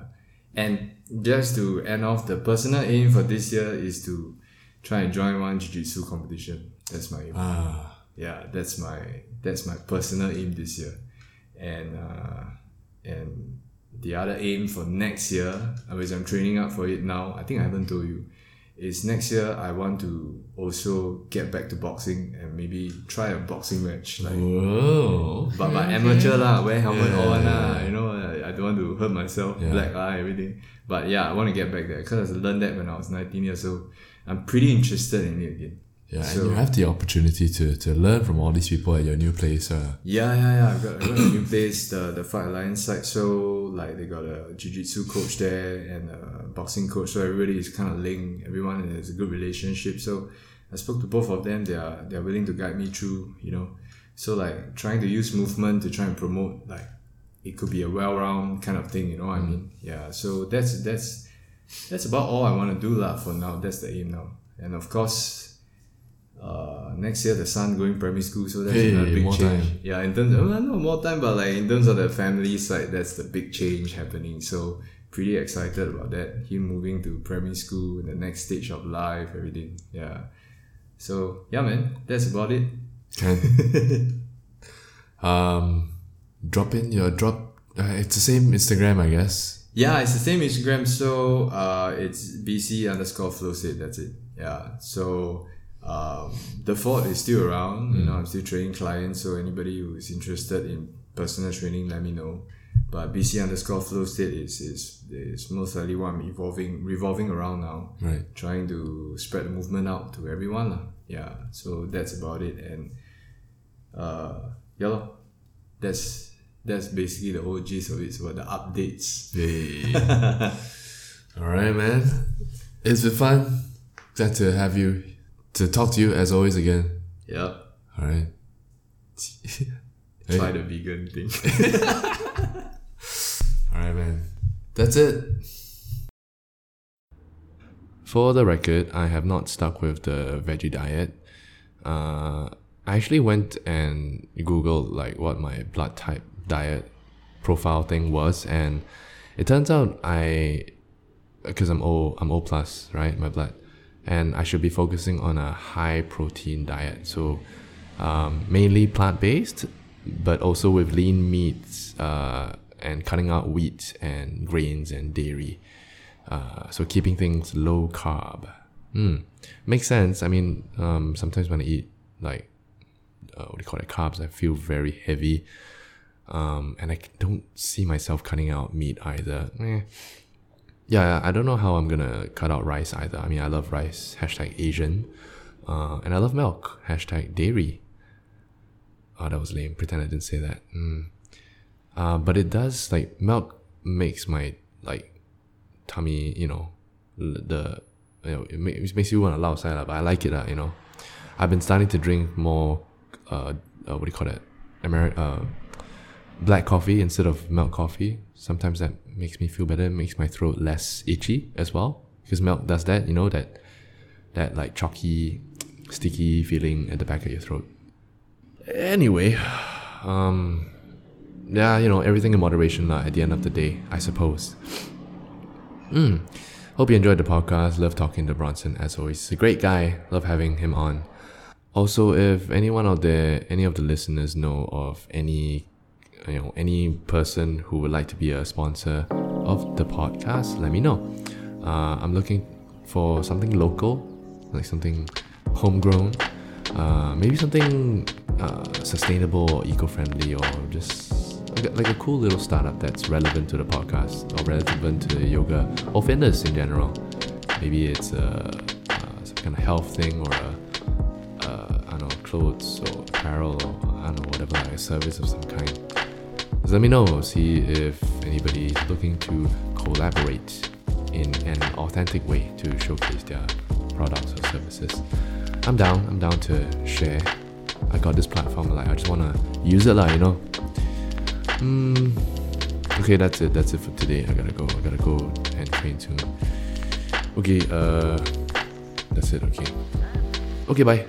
and just to end off, the personal aim for this year is to try and join one jiu-jitsu competition. That's my aim. Ah, yeah that's my that's my personal aim this year. And uh, and the other aim for next year which i'm training up for it now. I think i haven't told you. Is next year i want to also get back to boxing and maybe try a boxing match like whoa. but but amateur lah wear helmet Yeah, on yeah, lah you know I, I don't want to hurt myself Yeah. black eye everything. But yeah i want to get back there because i learned that when i was 19 years old i'm pretty interested in it again Yeah, So- and you have the opportunity to, to learn from all these people at your new place. Uh, Yeah, yeah, yeah. I've got, I've got a new place, the the Fight Alliance side. So like they got a jiu-jitsu coach there and a boxing coach. So everybody is kind of linked. Everyone has a good relationship. So I spoke to both of them. They are they are willing to guide me through. You know, so like trying to use movement to try and promote like it could be a well-round kind of thing. You know what I mean? Yeah. So that's that's that's about all I want to do lah for now. That's the aim now. And of course, uh, next year the son going primary school, so that's Hey, another big change. time. Yeah, in terms of well, no more time, but like in terms of the family side, that's the big change happening. So pretty excited about that. Him moving to primary school, the next stage of life, everything. Yeah. So yeah, man, that's about it. can um, drop in your drop. Uh, it's the same Instagram, I guess. Yeah, it's the same Instagram. So uh, it's BC underscore flow state. That's it. Yeah. So um, the fort is still around. You know, I'm still training clients. So anybody who is interested in personal training, let me know. But BC underscore flow state is is is most likely what I'm evolving revolving around now. Right. Trying to spread the movement out to everyone. lah. Yeah. So that's about it. And uh, yeah, that's that's basically the whole gist of it. So the updates. Hey. All right, man. It's been fun. Glad to have you, to talk to you as always again. Yep. All right. Hey. Try the vegan thing. All right, man. That's it. For the record, I have not stuck with the veggie diet. Uh, I actually went and googled like what my blood type diet profile thing was, and it turns out I, because I'm O, I'm O plus, right? My blood, and I should be focusing on a high protein diet. So, um, mainly plant based, but also with lean meats uh, and cutting out wheat and grains and dairy. Uh, so keeping things low carb. Mm. Makes sense. I mean, um, sometimes when I eat like uh, what do you call it carbs, I feel very heavy, um, and I don't see myself cutting out meat either. Eh. Yeah, I don't know how I'm gonna cut out rice either. I mean, I love rice. Hashtag Asian, uh, and I love milk. Hashtag dairy. Oh, that was lame. Pretend I didn't say that. Mm. Uh, but it does like milk makes my like tummy, you know, the you know it makes, makes you want to sai but I like it lah, you know. I've been starting to drink more, uh, uh what do you call it, Ameri- uh, black coffee instead of milk coffee. Sometimes that makes me feel better, makes my throat less itchy as well because milk does that, you know that that like chalky, sticky feeling at the back of your throat. Anyway, um, yeah, you know everything in moderation lah. At the end of the day, I suppose. Mm. Hope you enjoyed the podcast. Love talking to Bronson as always. He's a great guy. Love having him on. Also, if anyone out there, any of the listeners know of any, you know, any person who would like to be a sponsor of the podcast, let me know. Uh, I'm looking for something local, like something homegrown, uh, maybe something uh, sustainable or eco-friendly, or just like a, like a cool little startup that's relevant to the podcast or relevant to yoga or fitness in general. Maybe it's a, uh, some kind of health thing or a uh, I don't know, clothes or apparel or I don't know, whatever, like a service of some kind. Let me know, see if anybody is looking to collaborate in an authentic way to showcase their products or services. I'm down, I'm down to share. I got this platform, like I just wanna use it, like, you know. Mm, okay, that's it, that's it for today. I gotta go, I gotta go and train soon. Okay, uh, that's it, okay. Okay, bye.